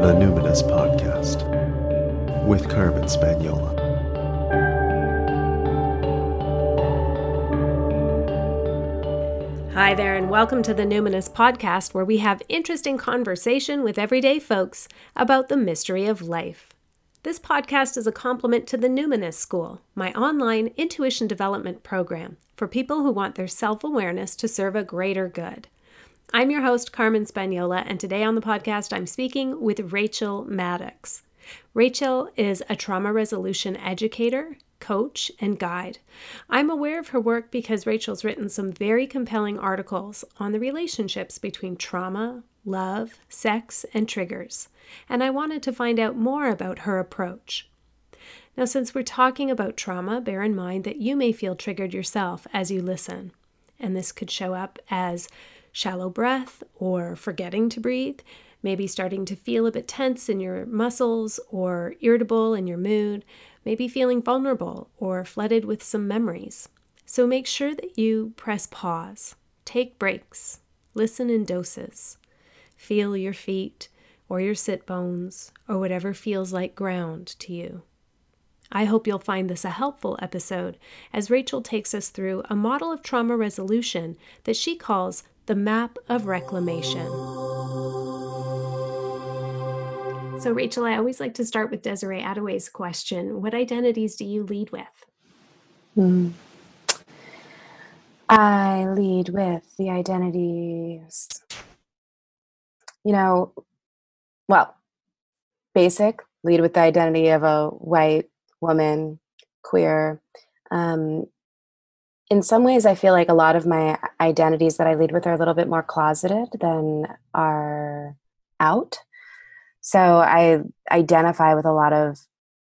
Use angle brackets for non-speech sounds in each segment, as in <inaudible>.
The Numinous Podcast with Carmen Spagnola. Hi there, and welcome to the Numinous Podcast, where we have interesting conversation with everyday folks about the mystery of life. This podcast is a complement to the Numinous School, my online intuition development program for people who want their self awareness to serve a greater good. I'm your host, Carmen Spagnola, and today on the podcast, I'm speaking with Rachael Maddox. Rachael is a trauma resolution educator, coach, and guide. I'm aware of her work because Rachael's written some very compelling articles on the relationships between trauma, love, sex, and triggers, and I wanted to find out more about her approach. Now, since we're talking about trauma, bear in mind that you may feel triggered yourself as you listen, and this could show up as shallow breath or forgetting to breathe, maybe starting to feel a bit tense in your muscles or irritable in your mood, maybe feeling vulnerable or flooded with some memories. So make sure that you press pause, take breaks, listen in doses, feel your feet or your sit bones or whatever feels like ground to you. I hope you'll find this a helpful episode as Rachael takes us through a model of trauma resolution that she calls the map of reclamation. So, Rachael, I always like to start with Desiree Adaway's question What identities do you lead with? Mm. I lead with the identities, you know, well, basic, lead with the identity of a white woman, queer, um, in some ways i feel like a lot of my identities that i lead with are a little bit more closeted than are out. So i identify with a lot of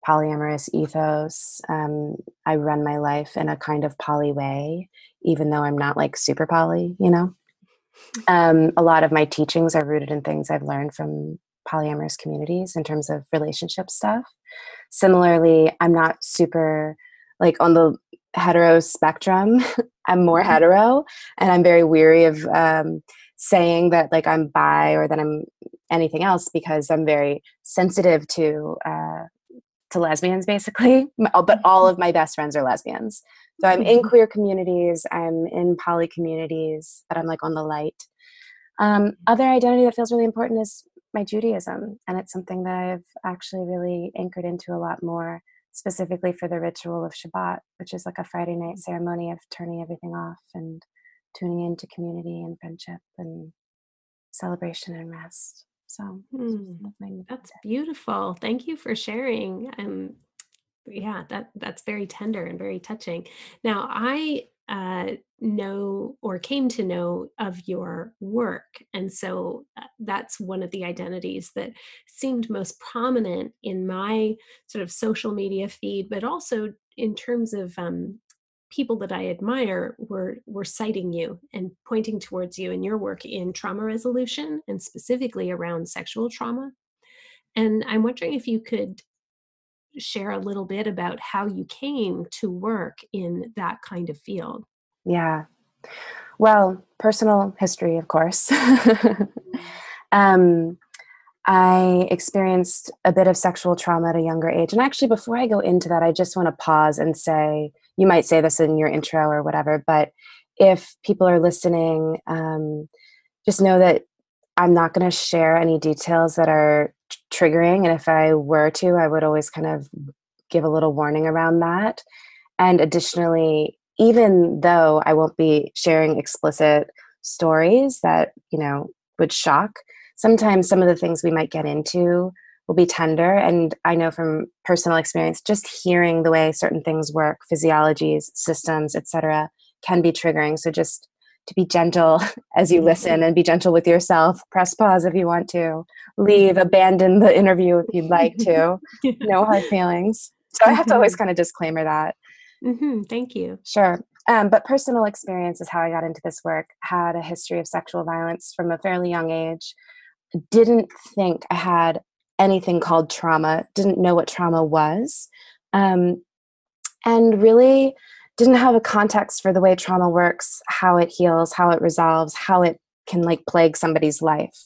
polyamorous ethos. Um, i run my life in a kind of poly way even though i'm not like super poly you know? Um, a lot of my teachings are rooted in things i've learned from polyamorous communities in terms of relationship stuff. Similarly i'm not super like on the hetero spectrum. <laughs> I'm more mm-hmm. hetero, and I'm very weary of um, saying that like I'm bi or that I'm anything else because I'm very sensitive to uh, to lesbians, basically. <laughs> But all mm-hmm. of my best friends are lesbians, so I'm in mm-hmm. queer communities. I'm in poly communities, but I'm like on the light. Um, other identity that feels really important is my Judaism, and it's something that I've actually really anchored into a lot more specifically for the ritual of Shabbat, which is like a Friday night ceremony of turning everything off and tuning into community and friendship and celebration and rest. So mm, that's beautiful. Thank you for sharing. Um, yeah, that that's very tender and very touching. Now, I uh, know or came to know of your work. And so uh, that's one of the identities that seemed most prominent in my sort of social media feed, but also in terms of um, people that I admire were were citing you and pointing towards you and your work in trauma resolution and specifically around sexual trauma. And I'm wondering if you could share a little bit about how you came to work in that kind of field. Yeah. Well, personal history, of course. <laughs> um, I experienced a bit of sexual trauma at a younger age. And actually, before I go into that, I just want to pause and say you might say this in your intro or whatever, but if people are listening, um, just know that I'm not going to share any details that are triggering. And if I were to, I would always kind of give a little warning around that. And additionally, even though I won't be sharing explicit stories that, you know, would shock, sometimes some of the things we might get into will be tender. And I know from personal experience, just hearing the way certain things work, physiologies, systems, etc., can be triggering. So just to be gentle <laughs> as you listen and be gentle with yourself. Press pause if you want to. Leave, abandon the interview if you'd like to. <laughs> no hard feelings. So I have to always <laughs> kind of disclaimer that. Mm-hmm. Thank you. Sure. Um, but personal experience is how I got into this work. Had a history of sexual violence from a fairly young age. Didn't think I had anything called trauma. Didn't know what trauma was. Um, and really didn't have a context for the way trauma works, how it heals, how it resolves, how it can like plague somebody's life.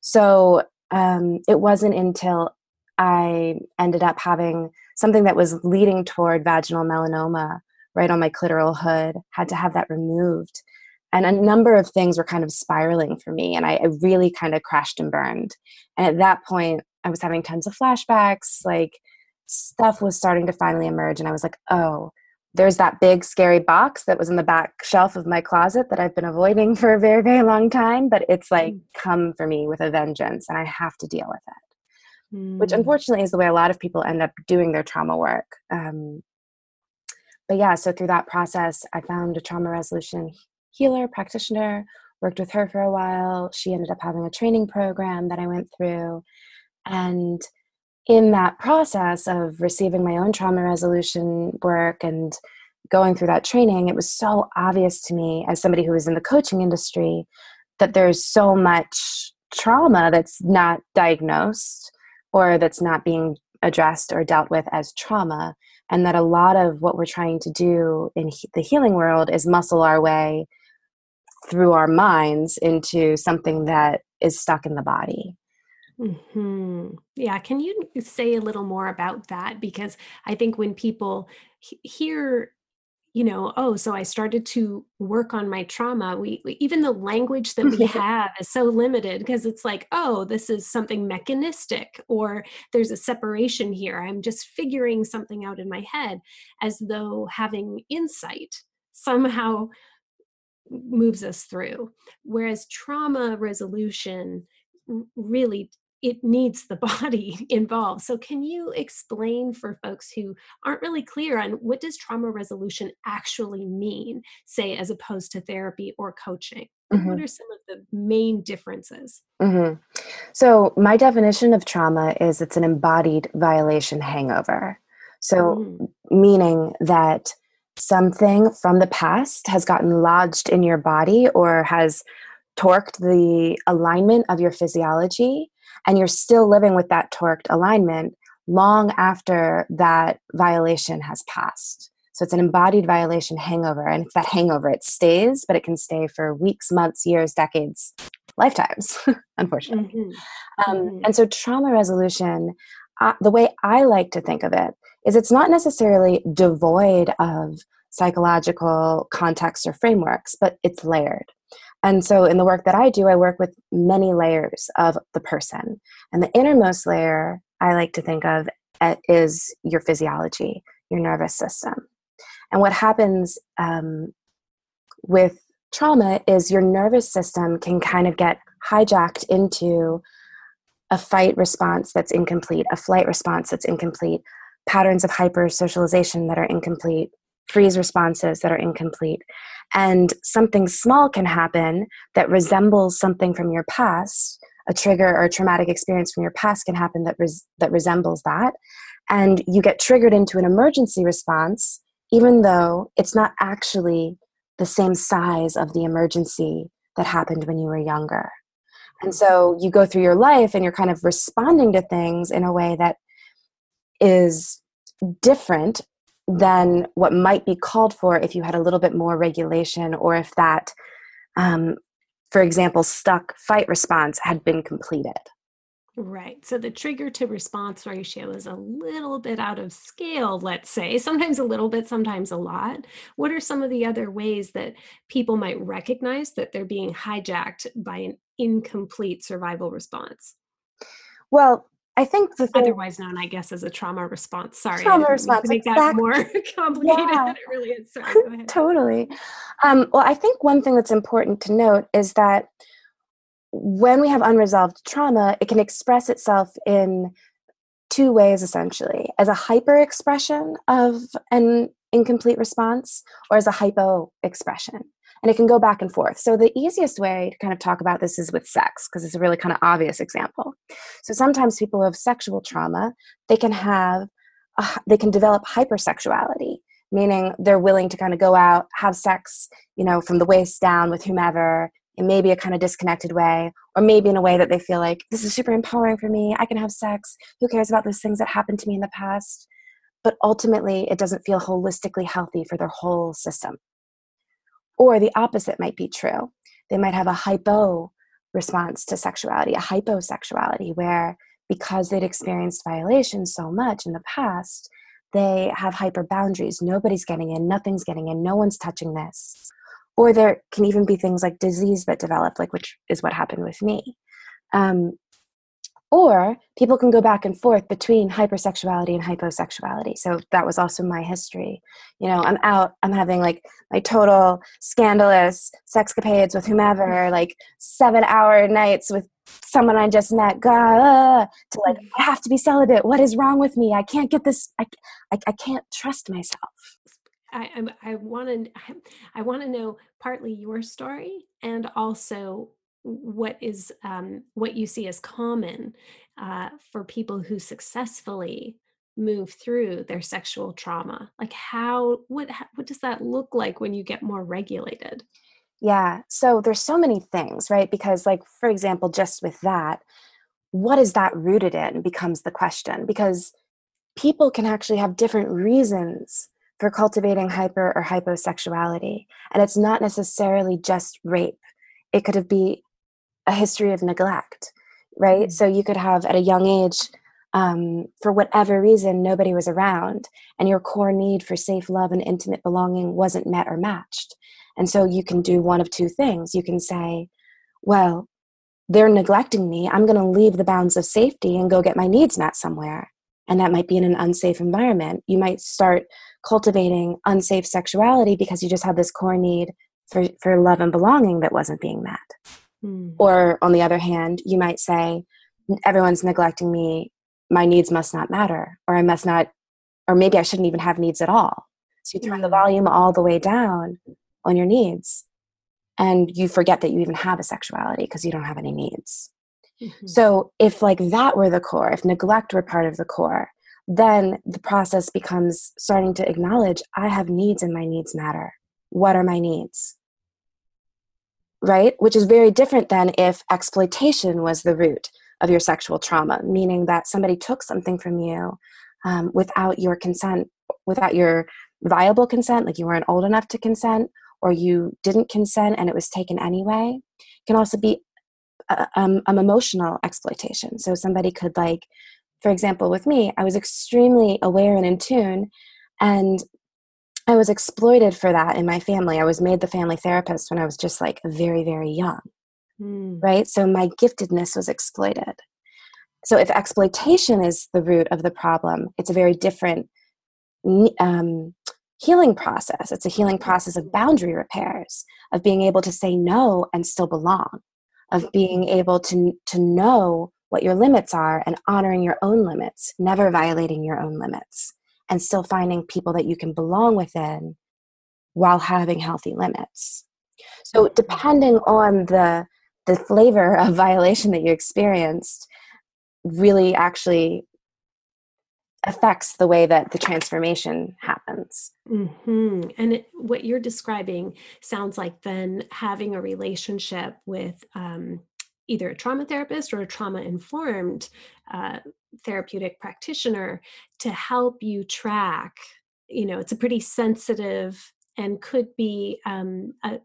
So um, it wasn't until I ended up having something that was leading toward vaginal melanoma right on my clitoral hood, had to have that removed. And a number of things were kind of spiraling for me, and I, I really kind of crashed and burned. And at that point, I was having tons of flashbacks, like stuff was starting to finally emerge, and I was like, oh, there's that big scary box that was in the back shelf of my closet that I've been avoiding for a very, very long time, but it's like mm. come for me with a vengeance, and I have to deal with it. Mm. Which unfortunately is the way a lot of people end up doing their trauma work. Um, but yeah, so through that process, I found a trauma resolution healer practitioner, worked with her for a while. She ended up having a training program that I went through. And in that process of receiving my own trauma resolution work and going through that training, it was so obvious to me as somebody who was in the coaching industry that there's so much trauma that's not diagnosed or that's not being addressed or dealt with as trauma and that a lot of what we're trying to do in he- the healing world is muscle our way through our minds into something that is stuck in the body. hmm Yeah, can you say a little more about that? Because I think when people he- hear you know, oh, so I started to work on my trauma. We, we even the language that we <laughs> have is so limited because it's like, oh, this is something mechanistic or there's a separation here. I'm just figuring something out in my head as though having insight somehow moves us through. Whereas trauma resolution really it needs the <laughs> body involved. So can you explain for folks who aren't really clear on what does trauma resolution actually mean, say as opposed to therapy or coaching? Mm-hmm. What are some of the main differences? Mm-hmm. So my definition of trauma is it's an embodied violation hangover. So mm. meaning that something from the past has gotten lodged in your body or has torqued the alignment of your physiology and you're still living with that torqued alignment long after that violation has passed. So it's an embodied violation hangover. And it's that hangover, it stays, but it can stay for weeks, months, years, decades, lifetimes, <laughs> unfortunately. Mm-hmm. Um, mm-hmm. And so trauma resolution, uh, the way I like to think of it is it's not necessarily devoid of psychological context or frameworks, but it's layered. And so, in the work that I do, I work with many layers of the person. And the innermost layer I like to think of eh, is your physiology, your nervous system. And what happens um, with trauma is your nervous system can kind of get hijacked into a fight response that's incomplete, a flight response that's incomplete, patterns of hyper socialization that are incomplete, freeze responses that are incomplete. And something small can happen that resembles something from your past. A trigger or a traumatic experience from your past can happen that, res- that resembles that. And you get triggered into an emergency response, even though it's not actually the same size of the emergency that happened when you were younger. And so you go through your life and you're kind of responding to things in a way that is different than what might be called for if you had a little bit more regulation or if that, um, for example, stuck fight response had been completed. Right. So the trigger to response ratio is a little bit out of scale, let's say, sometimes a little bit, sometimes a lot. What are some of the other ways that people might recognize that they're being hijacked by an incomplete survival response? Well, I think the thing, otherwise known, I guess, as a trauma response. Sorry, trauma response. make exactly. that more <laughs> complicated yeah. than it really is. Sorry, <laughs> totally. Um, well, I think one thing that's important to note is that when we have unresolved trauma, it can express itself in two ways, essentially, as a hyper expression of an incomplete response, or as a hypo expression and it can go back and forth. So the easiest way to kind of talk about this is with sex because it's a really kind of obvious example. So sometimes people who have sexual trauma, they can have a, they can develop hypersexuality, meaning they're willing to kind of go out, have sex, you know, from the waist down with whomever in maybe a kind of disconnected way, or maybe in a way that they feel like this is super empowering for me. I can have sex. Who cares about those things that happened to me in the past? But ultimately, it doesn't feel holistically healthy for their whole system. Or the opposite might be true. They might have a hypo response to sexuality, a hyposexuality, where because they'd experienced violations so much in the past, they have hyper boundaries. Nobody's getting in, nothing's getting in, no one's touching this. Or there can even be things like disease that develop, like which is what happened with me. Um, or people can go back and forth between hypersexuality and hyposexuality. So that was also my history. You know, I'm out, I'm having like my total scandalous sexcapades with whomever, like seven hour nights with someone I just met, God, ah, to like, mm. I have to be celibate. What is wrong with me? I can't get this, I, I, I can't trust myself. I, I want to I want to know partly your story and also what is um, what you see as common uh, for people who successfully move through their sexual trauma? Like how what what does that look like when you get more regulated? Yeah so there's so many things right? Because like for example just with that what is that rooted in becomes the question because people can actually have different reasons for cultivating hyper or hyposexuality and it's not necessarily just rape. It could have be a history of neglect, right? Mm. So you could have at a young age, um, for whatever reason, nobody was around, and your core need for safe love and intimate belonging wasn't met or matched. And so you can do one of two things. You can say, well, they're neglecting me. I'm going to leave the bounds of safety and go get my needs met somewhere. And that might be in an unsafe environment. You might start cultivating unsafe sexuality because you just had this core need for, for love and belonging that wasn't being met. Mm. Or on the other hand, you might say, everyone's neglecting me. My needs must not matter, or I must not, or maybe I shouldn't even have needs at all. So you turn the volume all the way down on your needs, and you forget that you even have a sexuality because you don't have any needs. Mm-hmm. So if like that were the core, if neglect were part of the core, then the process becomes starting to acknowledge I have needs and my needs matter. What are my needs? Right? Which is very different than if exploitation was the root of your sexual trauma, meaning that somebody took something from you um, without your consent, without your viable consent, like you weren't old enough to consent, or you didn't consent and it was taken anyway. It can also be uh, um, an emotional exploitation. So somebody could like, for example, with me, I was extremely aware and in tune, and I was exploited for that in my family. I was made the family therapist when I was just like very, very young. Mm. Right? So my giftedness was exploited. So if exploitation is the root of the problem, it's a very different um, healing process. It's a healing process of boundary repairs, of being able to say no and still belong, of being able to, to know what your limits are and honoring your own limits, never violating your own limits and still finding people that you can belong within while having healthy limits. So depending on the the flavor of <laughs> violation that you experienced really actually affects the way that the transformation happens. Mm-hmm. And it, what you're describing sounds like then having a relationship with um, either a trauma therapist or a trauma informed uh, therapeutic practitioner to help you track you know it's a pretty sensitive and could be um, a,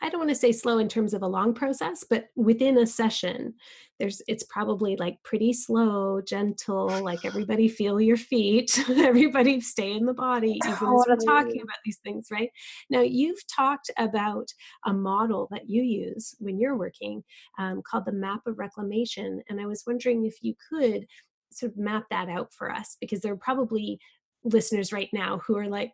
I don't want to say slow in terms of a long process, but within a session, there's it's probably like pretty slow, gentle, like everybody feel your feet, <laughs> everybody stay in the body, <laughs> even totally. as we're talking about these things, right? Now you've talked about a model that you use when you're working um, called the map of reclamation. And I was wondering if you could sort of map that out for us because there are probably listeners right now who are like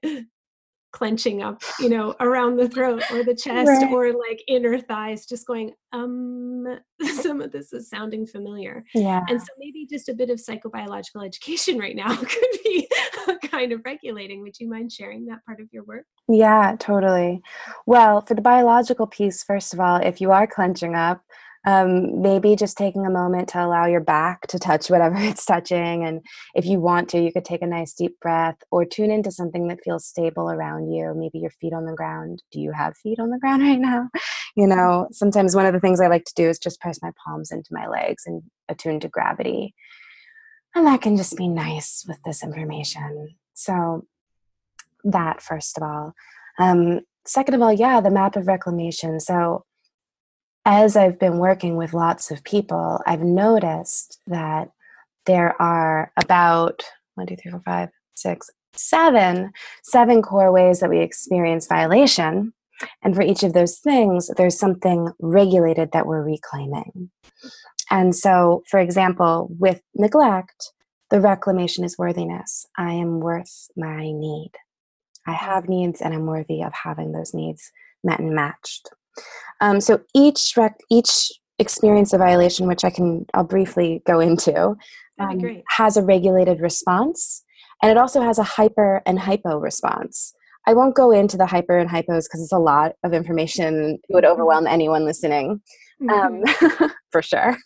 clenching up you know around the throat or the chest right. or like inner thighs just going um <laughs> some of this is sounding familiar. Yeah. and so maybe just a bit of psychobiological education right now <laughs> could be kind of regulating. Would you mind sharing that part of your work? Yeah totally. Well for the biological piece first of all if you are clenching up um, maybe just taking a moment to allow your back to touch whatever <laughs> it's touching. And if you want to, you could take a nice deep breath or tune into something that feels stable around you. Maybe your feet on the ground. Do you have feet on the ground <laughs> right now? You know, sometimes one of the things I like to do is just press my palms into my legs and attune to gravity. And that can just be nice with this information. So, that first of all. Um, second of all, yeah, the map of reclamation. So, as I've been working with lots of people, I've noticed that there are about one, two, three, four, five, six, seven, seven core ways that we experience violation. And for each of those things, there's something regulated that we're reclaiming. And so, for example, with neglect, the reclamation is worthiness. I am worth my need. I have needs and I'm worthy of having those needs met and matched. Um, so each rec- each experience of violation, which I can I'll briefly go into, um, has a regulated response, and it also has a hyper and hypo response. I won't go into the hyper and hypos because it's a lot of information. It would mm-hmm. overwhelm anyone listening, um, mm-hmm. <laughs> for sure.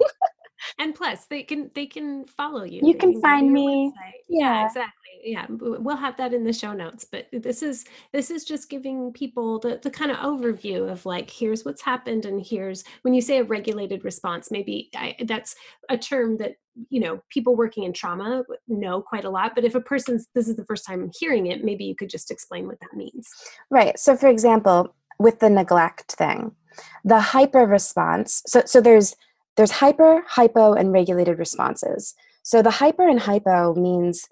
and plus, they can they can follow you. You can, can find me. Yeah. yeah, exactly yeah we'll have that in the show notes but this is this is just giving people the, the kind of overview of like here's what's happened and here's when you say a regulated response maybe I, that's a term that you know people working in trauma know quite a lot but if a person's this is the first time hearing it maybe you could just explain what that means. Right so for example with the neglect thing the hyper response so so there's there's hyper hypo and regulated responses. So the hyper and hypo means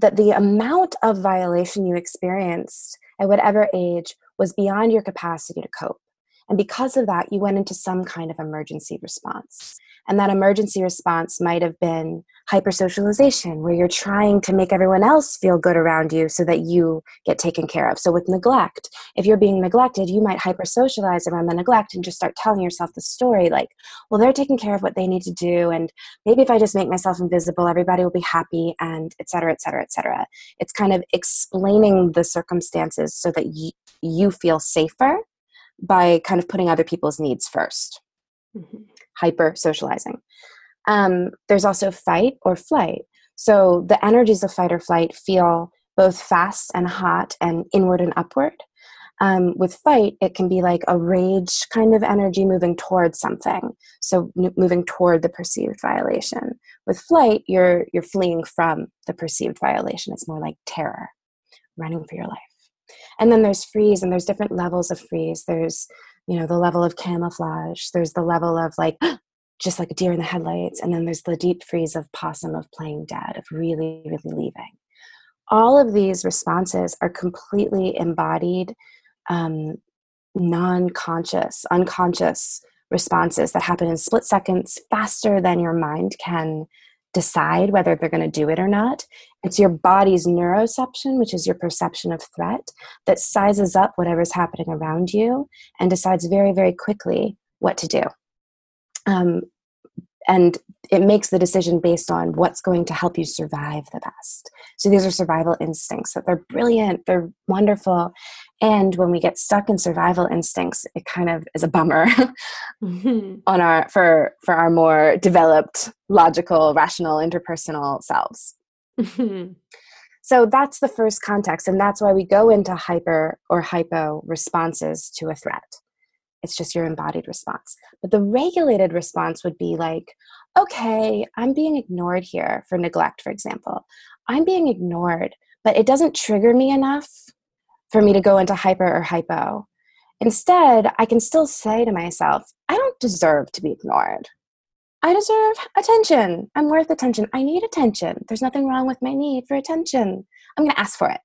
that the amount of violation you experienced at whatever age was beyond your capacity to cope. And because of that, you went into some kind of emergency response. And that emergency response might have been hypersocialization, where you're trying to make everyone else feel good around you so that you get taken care of. So, with neglect, if you're being neglected, you might hypersocialize around the neglect and just start telling yourself the story like, well, they're taking care of what they need to do. And maybe if I just make myself invisible, everybody will be happy, and et cetera, et cetera, et cetera. It's kind of explaining the circumstances so that y- you feel safer by kind of putting other people's needs 1st mm-hmm. Hyper socializing. Um, there's also fight or flight. So the energies of fight or flight feel both fast and hot and inward and upward. Um, with fight, it can be like a rage kind of energy moving towards something, so n- moving toward the perceived violation. With flight, you're you're fleeing from the perceived violation. It's more like terror, running for your life. And then there's freeze, and there's different levels of freeze. There's you know the level of camouflage. There's the level of like <gasps> just like a deer in the headlights. And then there's the deep freeze of possum, of playing dead, of really, really leaving. All of these responses are completely embodied, um, non conscious, unconscious responses that happen in split seconds faster than your mind can decide whether they're going to do it or not. It's your body's neuroception, which is your perception of threat, that sizes up whatever's happening around you and decides very, very quickly what to do um, and it makes the decision based on what's going to help you survive the best. So these are survival instincts. that they're brilliant, they're wonderful. And when we get stuck in survival instincts, it kind of is a bummer <laughs> mm-hmm. on our for for our more developed, logical, rational, interpersonal selves. Mm-hmm. So that's the first context, and that's why we go into hyper or hypo responses to a threat it's just your embodied response. But the regulated response would be like, okay, I'm being ignored here for neglect, for example. I'm being ignored, but it doesn't trigger me enough for me to go into hyper or hypo. Instead, I can still say to myself, I don't deserve to be ignored. I deserve attention. I'm worth attention. I need attention. There's nothing wrong with my need for attention. I'm going to ask for it.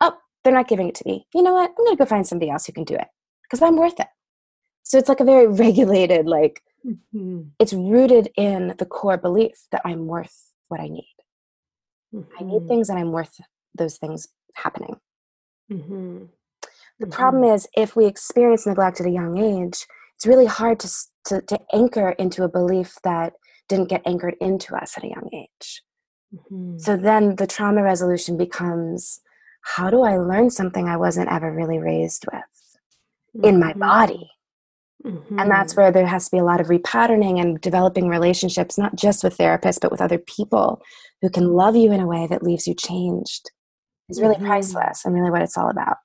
Oh, they're not giving it to me. You know what? I'm going to go find somebody else who can do it because I'm worth it. So it's like a very <laughs> regulated, like, mm-hmm. it's rooted in the core belief that I'm worth what I need. Mm-hmm. I need mm-hmm. things and I'm worth those things happening. Mm-hmm. The problem mm-hmm. is, if we experience neglect at a young age, it's really hard to, to, to, anchor into a belief that didn't get anchored into us at a young age. Mm-hmm. So then the trauma resolution becomes how do I learn something I wasn't ever really raised with in my body? Mm-hmm. And that's mm-hmm. where there has to be a lot of repatterning and developing relationships, not just with therapists, but with other people who can love you in a way that leaves you changed. Is really mm-hmm. priceless and really what it's all about.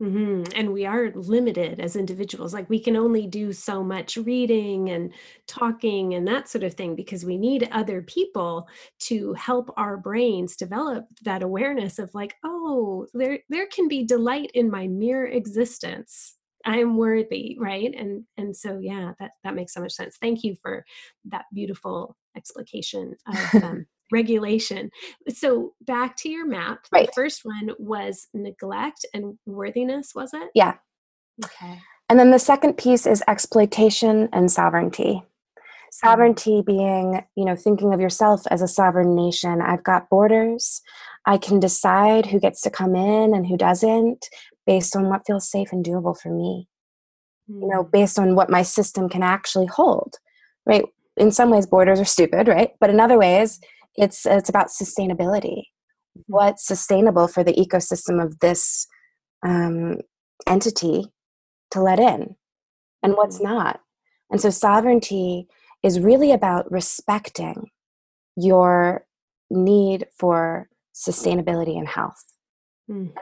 Mm-hmm. And we are limited as individuals. Like we can only do so much reading and talking and that sort of thing because we need other people to help our brains develop that awareness of like, oh, there there can be delight in my mere existence i'm worthy right and and so yeah that that makes so much sense thank you for that beautiful explication of <laughs> um, regulation so back to your map Right. the first one was neglect and worthiness was it Yeah. okay And then the second piece is exploitation and sovereignty. Sovereignty being, you know, thinking of yourself as a sovereign nation. I've got borders. I can decide who gets to come in and who doesn't based on what feels safe and doable for me. You know, Mm. based on what my system can actually hold. Right? In some ways borders are stupid, right? But in other ways it's it's about sustainability. What's sustainable for the ecosystem of this um, entity to let in and what's Mhm. not. And so sovereignty is really about respecting your need for sustainability and health.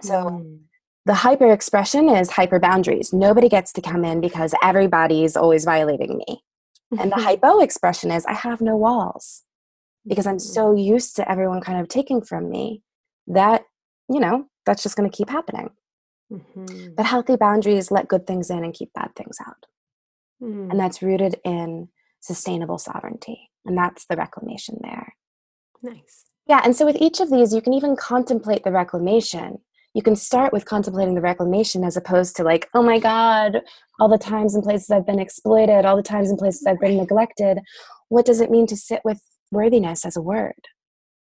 so- Mhm. The hyper expression is hyper boundaries. Nobody gets to come in because everybody's always violating me. And the <laughs> hypo expression is I have no walls because I'm Mhm. so used to everyone kind of taking from me that, you know, that's just going to keep happening. Mhm. But healthy boundaries let good things in and keep bad things out. Mm. and that's rooted in sustainable sovereignty and that's the reclamation there nice yeah and so with each of these you can even contemplate the reclamation you can start with contemplating the reclamation as opposed to like oh my god all the times and places i've been exploited all the times and places i've been neglected what does it mean to sit with worthiness as a word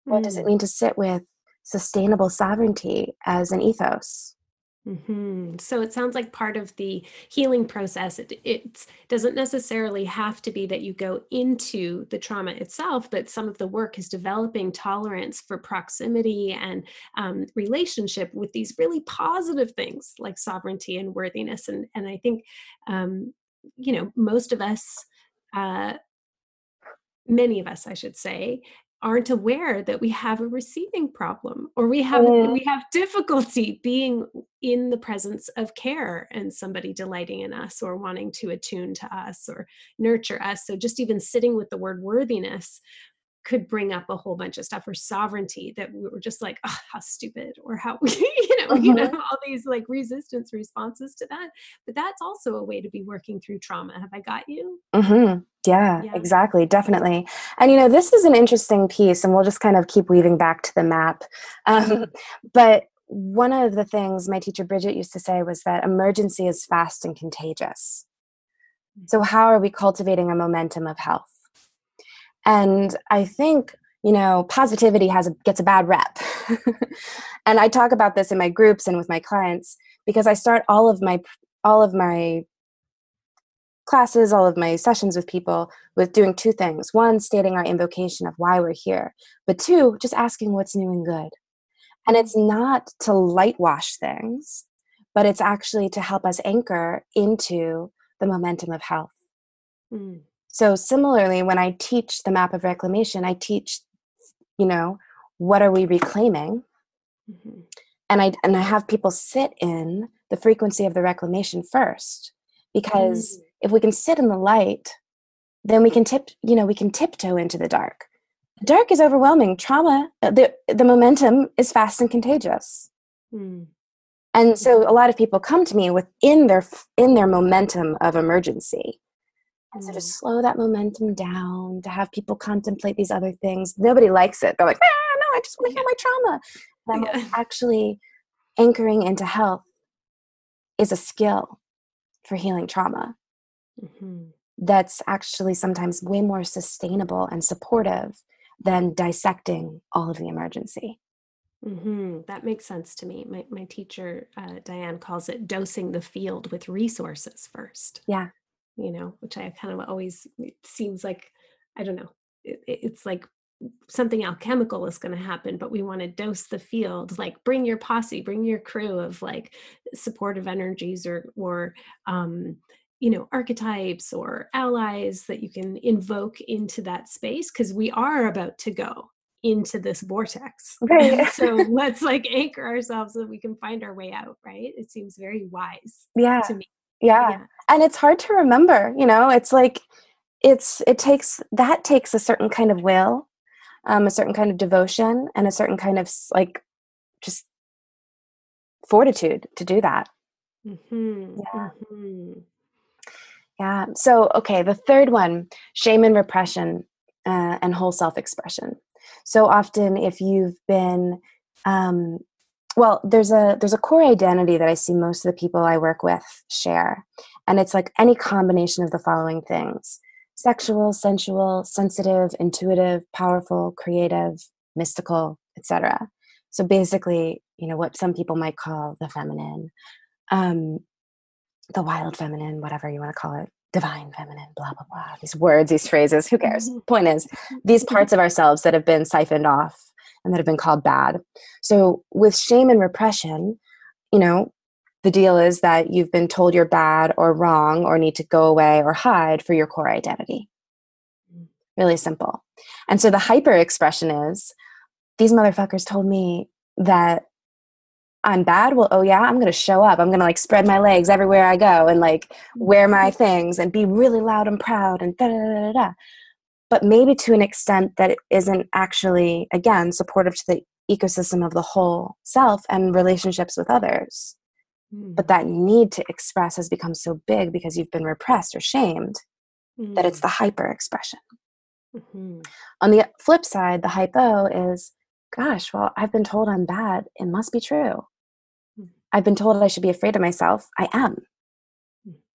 what does it Mm. mean to sit with sustainable sovereignty as an ethos Mhm. So it sounds like part of the healing process. It it doesn't necessarily have to be that you go into the trauma itself, but some of the work is developing tolerance for proximity and um, relationship with these really positive things like sovereignty and worthiness. And and I think um, you know most of us. Uh, many of us, I should say, aren't aware that we have a receiving problem or we have Mm. we have difficulty being in the presence of care and somebody delighting in us or wanting to attune to us or nurture us. So just even sitting with the word worthiness could bring up a whole bunch of stuff or sovereignty that we were just like oh how stupid or how <laughs> you know you know <laughs> all these like resistance responses to that. But that's also a way to be working through trauma. Have i got you? Hmm Yeah, Yeah. exactly, definitely. And you know, this is an interesting piece, and we'll just kind of keep weaving back to the map. Um, <laughs> but one of the things my teacher Bridget used to say was that emergency is fast and contagious. So, how are we cultivating a momentum of health? And I think you know, positivity has a, gets a bad rep. <laughs> and I talk about this in my groups and with my clients because I start all of my all of my classes, all of my sessions with people with doing two things. One, stating our invocation of why we're here, but two, just asking what's new and good. And it's not to light wash things, but it's actually to help us anchor into the momentum of health. Mm. So similarly, when I teach the map of reclamation, I teach, you know, what are we reclaiming? Mhm. And I and I have people sit in the frequency of the reclamation first. Because if we can sit in the light, then we can tip, you know, we can tiptoe into the dark. The dark is overwhelming. Trauma, uh, the the momentum is fast and contagious. Mm. And so a lot of people come to me within their in their momentum of emergency. And so to Mm. slow that momentum down, to have people contemplate these other things. Nobody likes it. They're like, ah, no, I just want to heal my <laughs> trauma. And I'm Yeah. actually anchoring into health is a skill for healing trauma Mhm. that's actually sometimes way more sustainable and supportive than dissecting all of the emergency. hmm That makes sense to me. My my teacher uh, Diane calls it dosing the field with resources first. Yeah. You know, which I kind of always it seems like I don't know. It- it's like something alchemical is going to happen, but we want to dose the field. Like bring your posse, bring your crew of like supportive energies or or um, you know archetypes or allies that you can invoke into that space because we are about to go into this vortex. Right. <laughs> So <laughs> let's like anchor ourselves so that we can find our way out, right? It seems very wise Yeah. to me. Yeah. Yeah. And it's hard to remember, you know, it's like it's it takes that takes a certain kind of will, um, a certain kind of devotion and a certain kind of like just fortitude to do that. Mm-hmm. Yeah. Mm-hmm. Yeah. So, okay, the third one shame and repression uh, and whole self expression. So often, if you've been, um, well, there's a there's a core identity that I see most of the people I work with share, and it's like any combination of the following things: sexual, sensual, sensitive, intuitive, powerful, creative, mystical, etc. So basically, you know what some people might call the feminine, um, the wild feminine, whatever you want to call it, divine feminine, blah, blah, blah. These words, these phrases, who cares? Mm-hmm. Point is, these parts of ourselves that have been siphoned off and that have been called bad. So with shame and repression, you know, the deal is that you've been told you're bad or wrong or need to go away or hide for your core identity. Really simple. And so the hyper expression is these motherfuckers told me that I'm bad, well, oh yeah, I'm going to show up. I'm going to like spread my legs everywhere I go and like wear my things and be really loud and proud and da da da da. Da. But maybe to an extent that it isn't actually, again, supportive to the ecosystem of the whole self and relationships with others. Mm. But that need to express has become so big because you've been repressed or shamed mm. that it's the hyper expression. Mm-hmm. On the flip side, the hypo is gosh, well, I've been told I'm bad. It must be true. I've been told I should be afraid of myself. I am.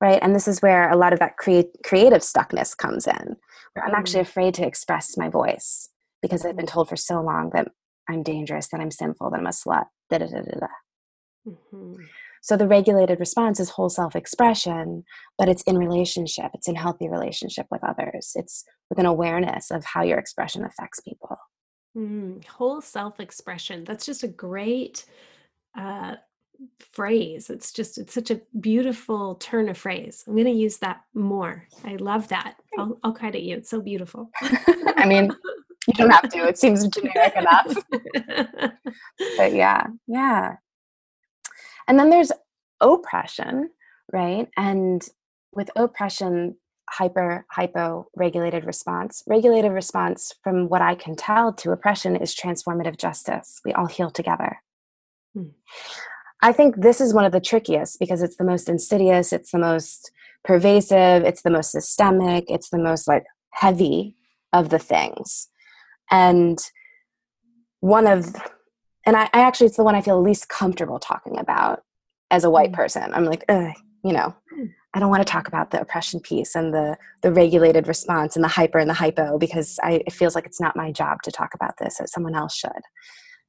Right. And this is where a lot of that create, creative stuckness comes in, where I'm actually mm. afraid to express my voice because I've been told for so long that I'm dangerous, that I'm sinful, that I'm a slut, da da da da da. Mm-hmm. So the regulated response is whole self expression, but it's in relationship, it's in healthy relationship with others. It's with an awareness of how your expression affects people. Mm, whole self expression. That's just a great uh, phrase. It's just, it's such a beautiful turn of phrase. I'm going to use that more. I love that. I'll, I'll credit you. It's so beautiful. <laughs> I mean, you don't have to. It seems generic enough. <laughs> but yeah, yeah. And then there's oppression, right? And with oppression, hyper hypo regulated response. Regulated response, from what I can tell, to oppression is transformative justice. We all heal together. Hmm. I think this is one of the trickiest because it's the most insidious, it's the most pervasive, it's the most systemic, it's the most like heavy of the things. And one of, and I, I actually, it's the one I feel least comfortable talking about as a white hmm. person. I'm like, you know, hmm. I don't want to talk about the oppression piece and the the regulated response and the hyper and the hypo because I, it feels like it's not my job to talk about this. That someone else should.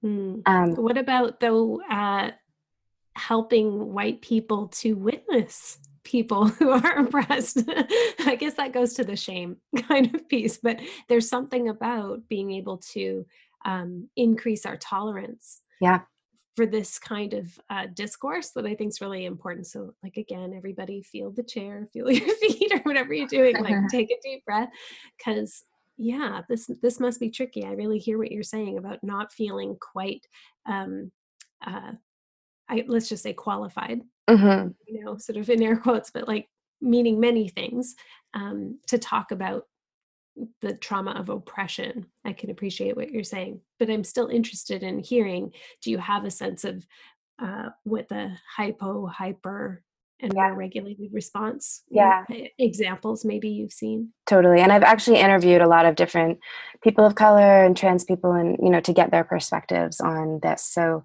Mm. Um, what about though? Uh, helping white people to witness people who are <laughs> oppressed. <laughs> I guess that goes to the shame <laughs> kind of piece, but there's something about being able to um, increase our tolerance. Yeah for this kind of uh, discourse that I think is really important. So, like again, everybody feel the chair, feel your feet, or whatever you're doing. Like, take a deep breath, because yeah, this this must be tricky. I really hear what you're saying about not feeling quite, um, uh, I let's just say qualified. Mm-hmm. You know, sort of in air quotes, but like meaning many things um, to talk about the trauma of oppression. I can appreciate what you're saying, but I'm still interested in hearing do you have a sense of uh, what the hypo, hyper, and yeah. more regulated response yeah examples maybe you've seen totally and i've actually interviewed a lot of different people of color and trans people and you know to get their perspectives on this so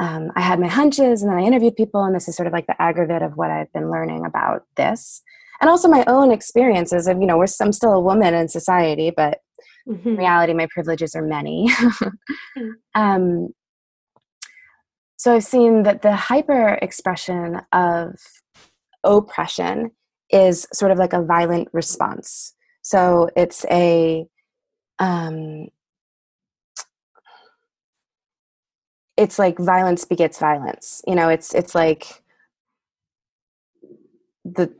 um, i had my hunches and then i interviewed people and this is sort of like the aggregate of what i've been learning about this and also my own experiences of you know we're i'm still a woman in society but mm-hmm. in reality my privileges are many mm. <laughs> um, so i've seen that the hyper expression of oppression is sort of like a violent response so it's a um, it's like violence begets violence you know it's it's like the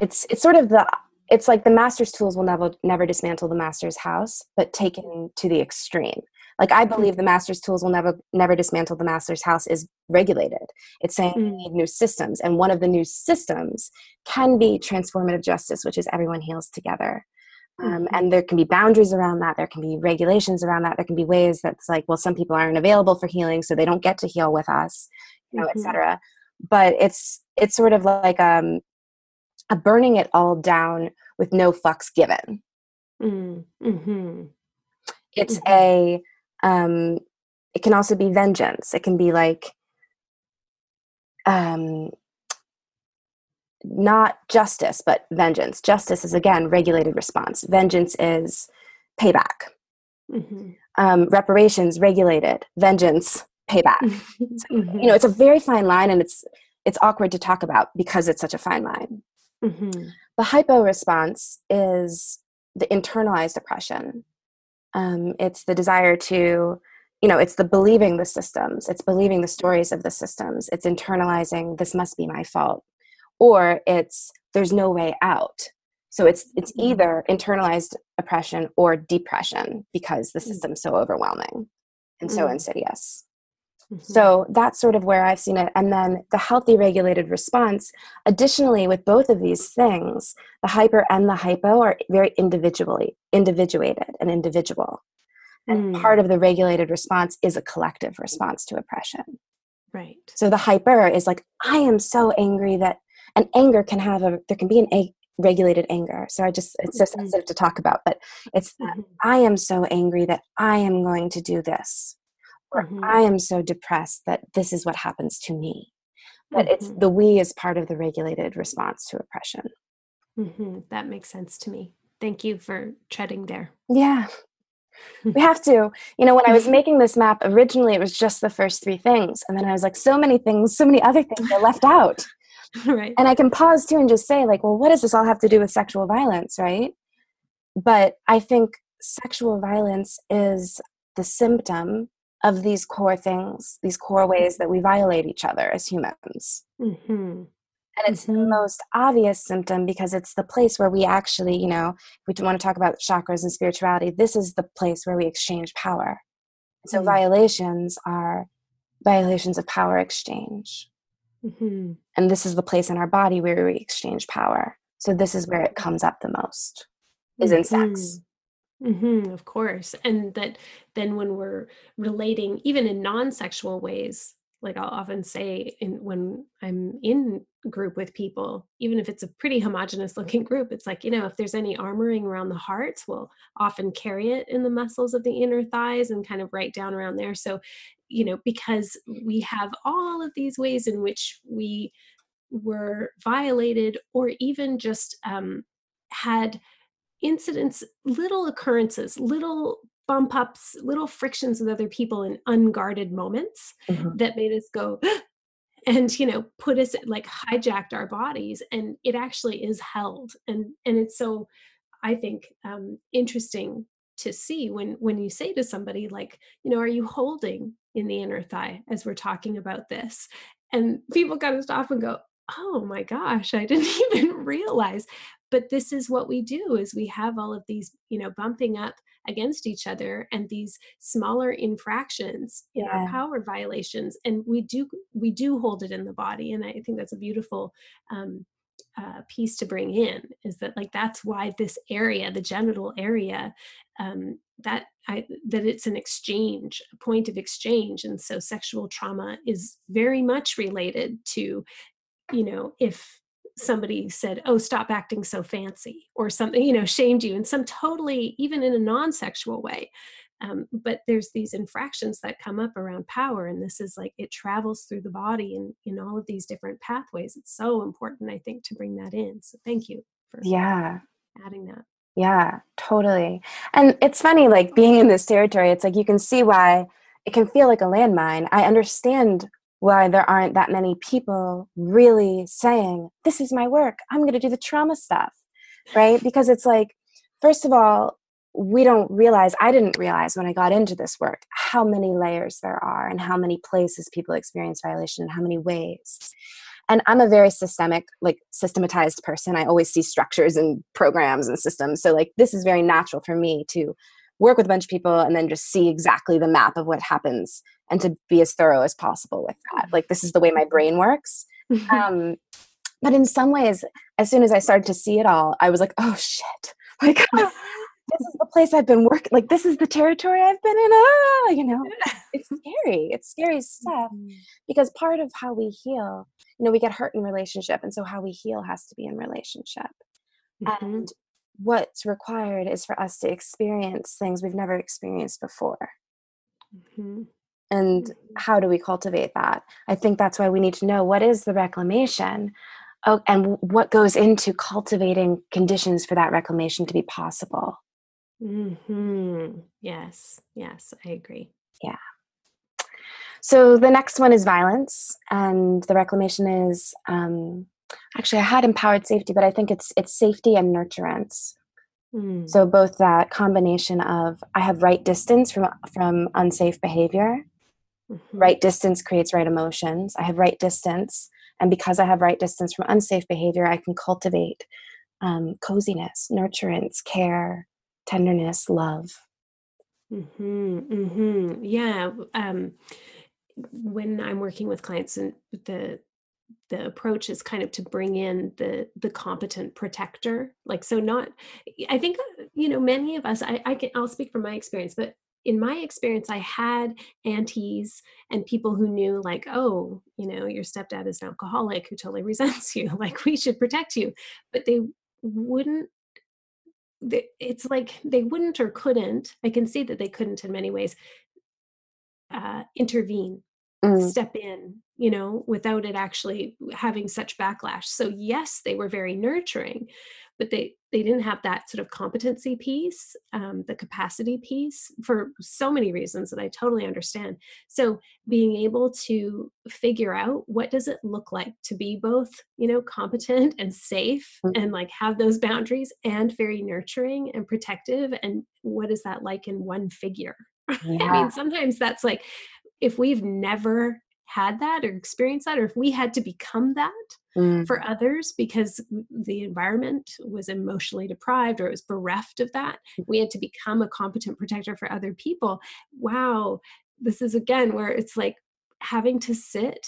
it's it's sort of the it's like the master's tools will never never dismantle the master's house but taken to the extreme. Like i believe the master's tools will never never dismantle the master's house is regulated. It's saying mm. we need new systems and one of the new systems can be transformative justice which is everyone heals together um, mm-hmm. and there can be boundaries around that there can be regulations around that there can be ways that's like well some people aren't available for healing so they don't get to heal with us you know mm-hmm. etc but it's it's sort of like um a burning it all down with no fucks given Mm, hmm it's Mhm. a um it can also be vengeance it can be like um not justice but vengeance. Justice is again regulated response. Vengeance is payback. Hmm um, reparations regulated. Vengeance payback. <laughs> Mm-hmm. you know it's a very fine line and it's it's awkward to talk about because it's such a fine line. Hmm the hypo response is the internalized oppression. Um, it's the desire to you know it's the believing the systems. It's believing the stories of the systems. It's internalizing this must be my fault or it's there's no way out so it's it's Mhm. either internalized oppression or depression because the Mm. system's so overwhelming and so Mm. insidious Mm-hmm. so that's sort of where I've seen it. And then the healthy regulated response, additionally, with both of these things, the hyper and the hypo are very individually individuated and individual. And Mm. part of the regulated response is a collective response to oppression. right. So the hyper is like, I am so angry that, and anger can have a, there can be an a regulated anger. So I just, it's so Mhm. sensitive to talk about, but it's that Mhm. I am so angry that I am going to do this. Or Mhm. I am so depressed that this is what happens to me. But it's Mhm. the we is part of the regulated response to oppression. Mhm. That makes sense to me. Thank you for treading there. Yeah. <laughs> We have to. You know, when I was making this map, originally it was just the first three things. And then I was like, so many things, so many other things are left out. <laughs> right. And I can pause too and just say, like, well, what does this all have to do with sexual violence, right? But I think sexual violence is the symptom of these core things, these core ways that we violate each other as humans. hmm And it's the Mhm. most obvious symptom because it's the place where we actually, you know, if we want to talk about chakras and spirituality, this is the place where we exchange power. So Mm. violations are violations of power exchange. Hmm And this is the place in our body where we exchange power. So this is where it comes up the most, is in sex. hmm of course. And that then when we're relating, even in non-sexual ways, like I'll often say in when I'm in group with people, even if it's a pretty homogenous looking group, it's like, you know, if there's any armoring around the hearts, we'll often carry it in the muscles of the inner thighs and kind of right down around there. So, you know, because we have all of these ways in which we were violated or even just um, had incidents, little occurrences, little bump ups, little frictions with other people in unguarded moments Mhm. that made us go, and you know put us like hijacked our bodies and it actually is held and and it's so i think um interesting to see when when you say to somebody like you know are you holding in the inner thigh as we're talking about this and people kind of stop and go oh my gosh i didn't <laughs> even realize. But this is what we do is we have all of these you know bumping up against each other and these smaller infractions in our power violations and we do we do hold it in the body and i think that's a beautiful um, uh, piece to bring in is that like that's why this area the genital area um, that I, that it's an exchange a point of exchange. And so sexual trauma is very much related to you know if somebody said oh stop acting so fancy or something you know shamed you in some totally even in a non-sexual way um, but there's these infractions that come up around power and this is like it travels through the body and in all of these different pathways it's so important i think to bring that in so thank you for Yeah. adding that Yeah, totally. And it's funny, like being in this territory, it's like you can see why it can feel like a landmine. I understand why there aren't that many people really saying, This is my work. I'm going to do the trauma stuff, right? Because it's like, first of all, we don't realize, I didn't realize when I got into this work how many layers there are and how many places people experience violation and how many ways. And i'm a very systemic like systematized person. I always see structures and programs and systems. So like this is very natural for me to work with a bunch of people and then just see exactly the map of what happens and to be as thorough as possible with that. Like this is the way my brain works. <laughs> Um, but in some ways as soon as i started to see it all i was like oh shit. <laughs> Like <laughs> this is the place I've been working. Like this is the territory I've been in. Ah, you know, it's scary. It's scary stuff Mhm. because part of how we heal, you know, we get hurt in relationship, and so how we heal has to be in relationship. Mhm. And what's required is for us to experience things we've never experienced before. Mhm. And Mhm. how do we cultivate that? I think that's why we need to know what is the reclamation oh, and what goes into cultivating conditions for that reclamation to be possible. Mhm. Yes. Yes, I agree. Yeah. So the next one is violence, and the reclamation is um, actually I had empowered safety, but I think it's it's safety and nurturance. Mm. So both that combination of I have right distance from from unsafe behavior. Mhm. Right distance creates right emotions. I have right distance, and because I have right distance from unsafe behavior, I can cultivate um, coziness, nurturance, care, tenderness, love. Mm-hmm, mm-hmm. Yeah. Um, when I'm working with clients and the the approach is kind of to bring in the the competent protector. Like so not I think uh, you know, many of us, I, I can I'll speak from my experience, but in my experience, I had aunties and people who knew like, oh, you know, your stepdad is an alcoholic who totally <laughs> resents you. Like we should protect you. But they wouldn't it's like they wouldn't or couldn't i can see that they couldn't in many ways uh, intervene Mm, step in you know without it actually having such backlash. So yes they were very nurturing but they they didn't have that sort of competency piece um, the capacity piece for so many reasons that i totally understand. So being able to figure out what does it look like to be both you know competent and safe Mm. and like have those boundaries and very nurturing and protective and what is that like in one figure? <laughs> I mean sometimes that's like if we've never had that or experienced that or if we had to become that mm, for others because the environment was emotionally deprived or it was bereft of that we had to become a competent protector for other people. Wow. This is again where it's like having to sit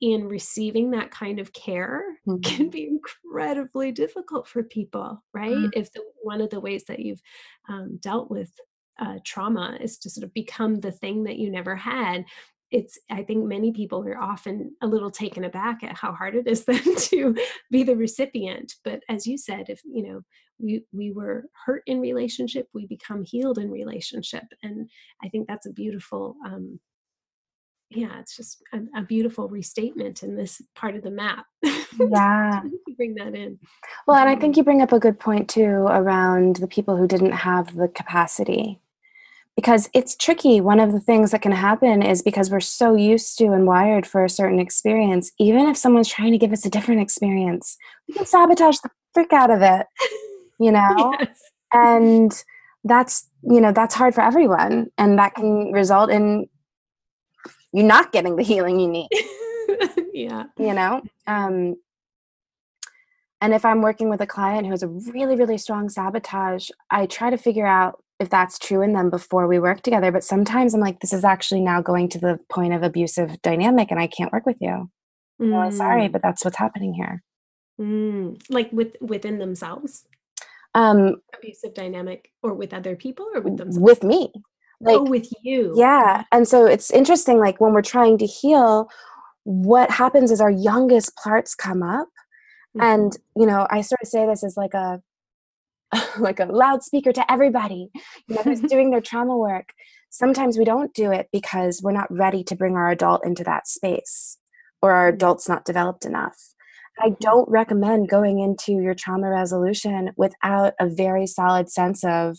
in receiving that kind of care mhm. <laughs> can be incredibly difficult for people right? Mm. if the one of the ways that you've um, dealt with uh, trauma is to sort of become the thing that you never had it's i think many people are often a little taken aback at how hard it is <laughs> then to be the recipient but as you said if you know we we were hurt in relationship we become healed in relationship and i think that's a beautiful um yeah it's just a, a beautiful restatement in this part of the map <laughs> Yeah. bring that in Well, and I think you bring up a good point too around the people who didn't have the capacity. Because it's tricky. One of the things that can happen is because we're so used to and wired for a certain experience, even if someone's trying to give us a different experience, we can sabotage the frick out of it, <laughs> you know? yes And that's, you know, that's hard for everyone. And that can result in you not getting the healing you need. <laughs> yeah you know um and if i'm working with a client who has a really really strong sabotage i try to figure out if that's true in them before we work together but sometimes i'm like this is actually now going to the point of abusive dynamic and i can't work with you. I'm really sorry Mm, but that's what's happening here. Mm. like with within themselves? Um abusive dynamic or with other people or with themselves? with me. Like oh with you. Yeah and so it's interesting like when we're trying to heal what happens is our youngest parts come up Mhm. and you know i sort of say this as like a <laughs> like a loudspeaker to everybody you know who's <laughs> doing their trauma work. Sometimes we don't do it because we're not ready to bring our adult into that space or our Mhm. adult's not developed enough. I don't recommend going into your trauma resolution without a very solid sense of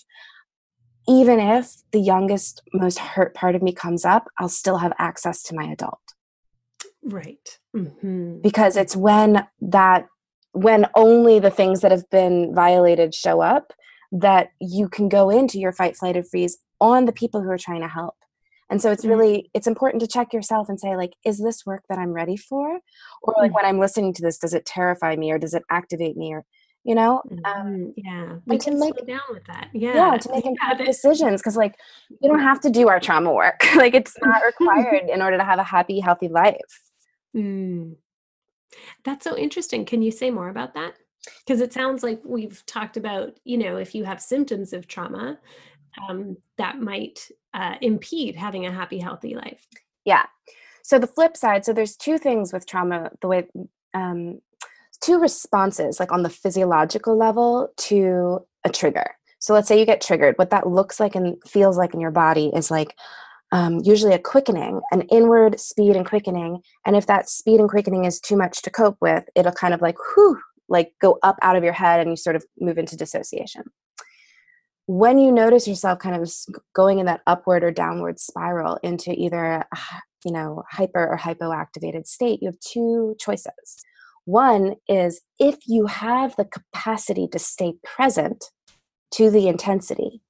even if the youngest most hurt part of me comes up i'll still have access to my adult. Right. Mhm. because it's when that when only the things that have been violated show up that you can go into your fight flight or freeze on the people who are trying to help and so it's Mm. really it's important to check yourself and say like is this work that i'm ready for or like Mm. when i'm listening to this does it terrify me or does it activate me or you know um, Mhm. yeah we can make- down with that yeah, yeah to make <laughs> Yeah, decisions because like you don't have to do our trauma work <laughs> like it's not <laughs> required in order to have a happy healthy life Mm. That's so interesting. Can you say more about that? because it sounds like we've talked about you know if you have symptoms of trauma um, that might uh, impede having a happy healthy life yeah so the flip side so there's two things with trauma the way um, two responses like on the physiological level to a trigger so let's say you get triggered what that looks like and feels like in your body is like um, usually a quickening, an inward speed and quickening. And if that speed and quickening is too much to cope with, it'll kind of like, whew, like go up out of your head and you sort of move into dissociation. When you notice yourself kind of going in that upward or downward spiral into either, you know, hyper or hypoactivated state, you have two choices. One is if you have the capacity to stay present to the intensity,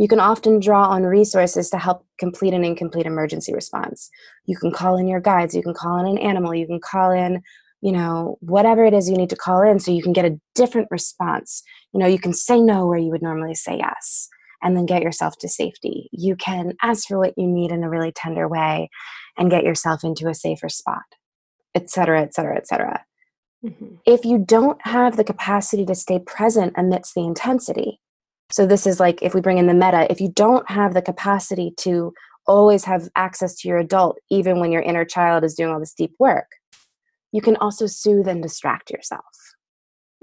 you can often draw on resources to help complete an incomplete emergency response. You can call in your guides, you can call in an animal, you can call in you know, whatever it is you need to call in so you can get a different response. You know, you can say no where you would normally say yes and then get yourself to safety. You can ask for what you need in a really tender way and get yourself into a safer spot, et cetera, et cetera, et cetera. Mm-hmm. If you don't have the capacity to stay present amidst the intensity, so this is like if we bring in the meta, if you don't have the capacity to always have access to your adult, even when your inner child is doing all this deep work, you can also soothe and distract yourself.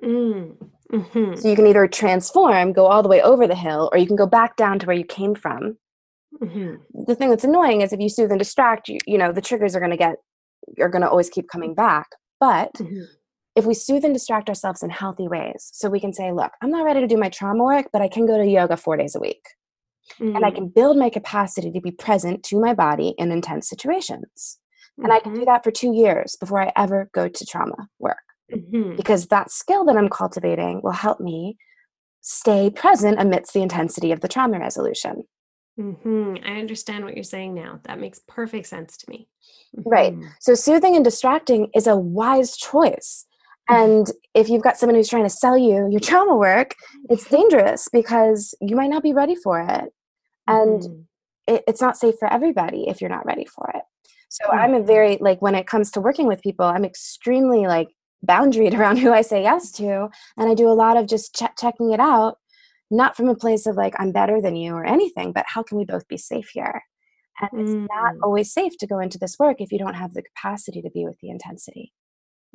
Mm. hmm So you can either transform, go all the way over the hill, or you can go back down to where you came from. Mm-hmm. The thing that's annoying is if you soothe and distract, you, you know, the triggers are going to get, are going to always keep coming back. But mm-hmm. If we soothe and distract ourselves in healthy ways, so we can say, look, I'm not ready to do my trauma work, but I can go to yoga four days a week. Mm-hmm. And I mm. can build my capacity to be present to my body in intense situations. And I can do mm-hmm. that for two years before I ever go to trauma work. Mm-hmm. Because that skill that I'm cultivating will help me stay present amidst the intensity of the trauma resolution. Mm-hmm. I understand what you're saying now. That makes perfect sense to me. Right. Mm-hmm. So, soothing and distracting is a wise choice. Mm-hmm. And if you've got someone who's trying to sell you your trauma work, it's dangerous because you might not be ready for it. And mm-hmm. it, it's not safe for everybody if you're not ready for it. So mm-hmm. I'm a very like when it comes to working with people, I'm extremely like boundaried <laughs> around who I say yes to, and I do a lot of just ch- checking it out, not from a place of like I'm better than you or anything, but how can we both be safe here? And mm. it's not mm. always safe to go into this work if you don't have the capacity to be with the intensity.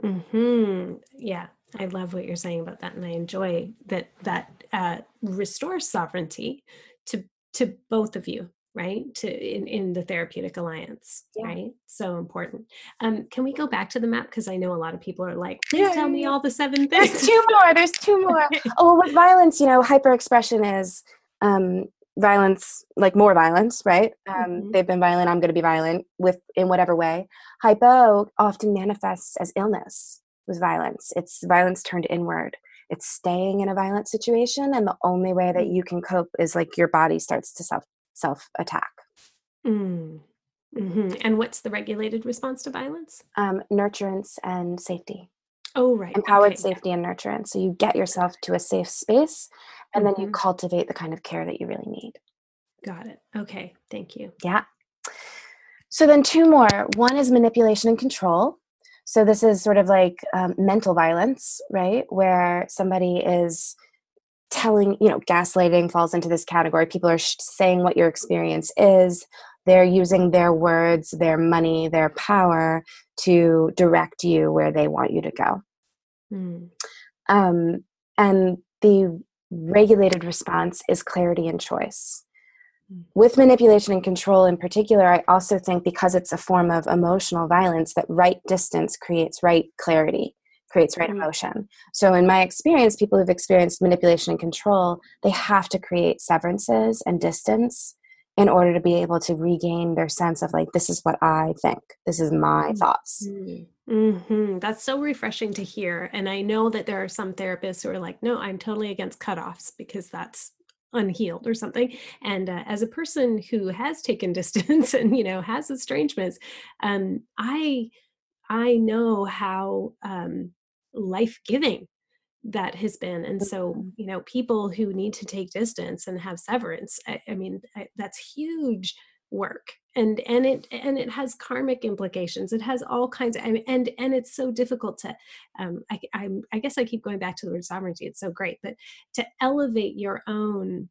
Hmm. Yeah, I love what you're saying about that, and I enjoy that that uh, restores sovereignty to to both of you right? To in, in the therapeutic alliance yeah. right? So important. Um can we go back to the map? Because i know a lot of people are like please yeah, tell me all the seven things. there's two more there's two more. <laughs> Oh with violence you know hyper expression is um violence like more violence right um mm-hmm. they've been violent i'm going to be violent with in whatever way hypo often manifests as illness with violence it's violence turned inward it's staying in a violent situation and the only way that mm. you can cope is like your body starts to self self attack. Mm. Mm-hmm. And what's the regulated response to violence? Um, nurturance and safety. Oh, right. Empowered okay. safety and nurturance. So you get yourself to a safe space and mm-hmm. then you mm-hmm. cultivate the kind of care that you really need. Got it. Okay. Thank you. Yeah. So then two more. One is manipulation and control. So this is sort of like um, mental violence, right? Where somebody is telling you know gaslighting falls into this category people are sh- saying what your experience is they're using their words their money their power to direct you where they want you to go mm. um, and the regulated response is clarity and choice mm. with manipulation and control in particular i also think because it's a form of emotional violence that right distance creates right clarity creates right mm-hmm. emotion. So, in my experience, people who've experienced manipulation and control, they have to create severances and distance in order to be able to regain their sense of like, this is what I think, this is my mm-hmm. thoughts. Mm-hmm. That's so refreshing to hear. And I know that there are some therapists who are like, no, I'm totally against cutoffs because that's unhealed or something and uh, as a person who has taken <laughs> distance and you know has estrangements um i i know how um life giving that has been and so mm-hmm. you know people who need to take distance and have severance i, I mean I, that's huge work and and it and it has karmic implications it has all kinds of and and it's so difficult to um I, I'm, I guess i keep going back to the word sovereignty it's so great but to elevate your own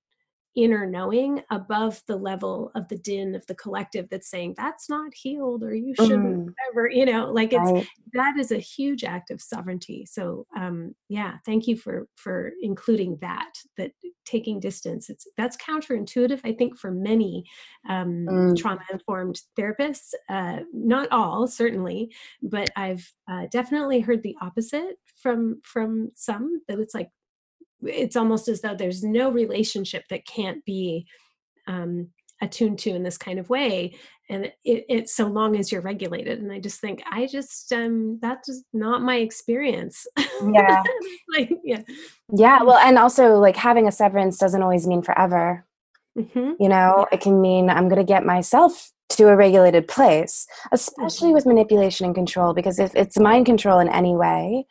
inner knowing above the level of the din of the collective that's saying that's not healed or you shouldn't mm. ever you know like it's right. that is a huge act of sovereignty so um yeah thank you for for including that that taking distance it's that's counterintuitive i think for many um mm. trauma informed therapists uh not all certainly but i've uh, definitely heard the opposite from from some that it's like it's almost as though there's no relationship that can't be um, attuned to in this kind of way and it, it, so long as you're regulated and i just think i just um that's not my experience yeah <laughs> like yeah yeah well and also like having a severance doesn't always mean forever mm-hmm. you know yeah. it can mean i'm going to get myself to a regulated place especially mm-hmm. with manipulation and control because if it's mind control in any way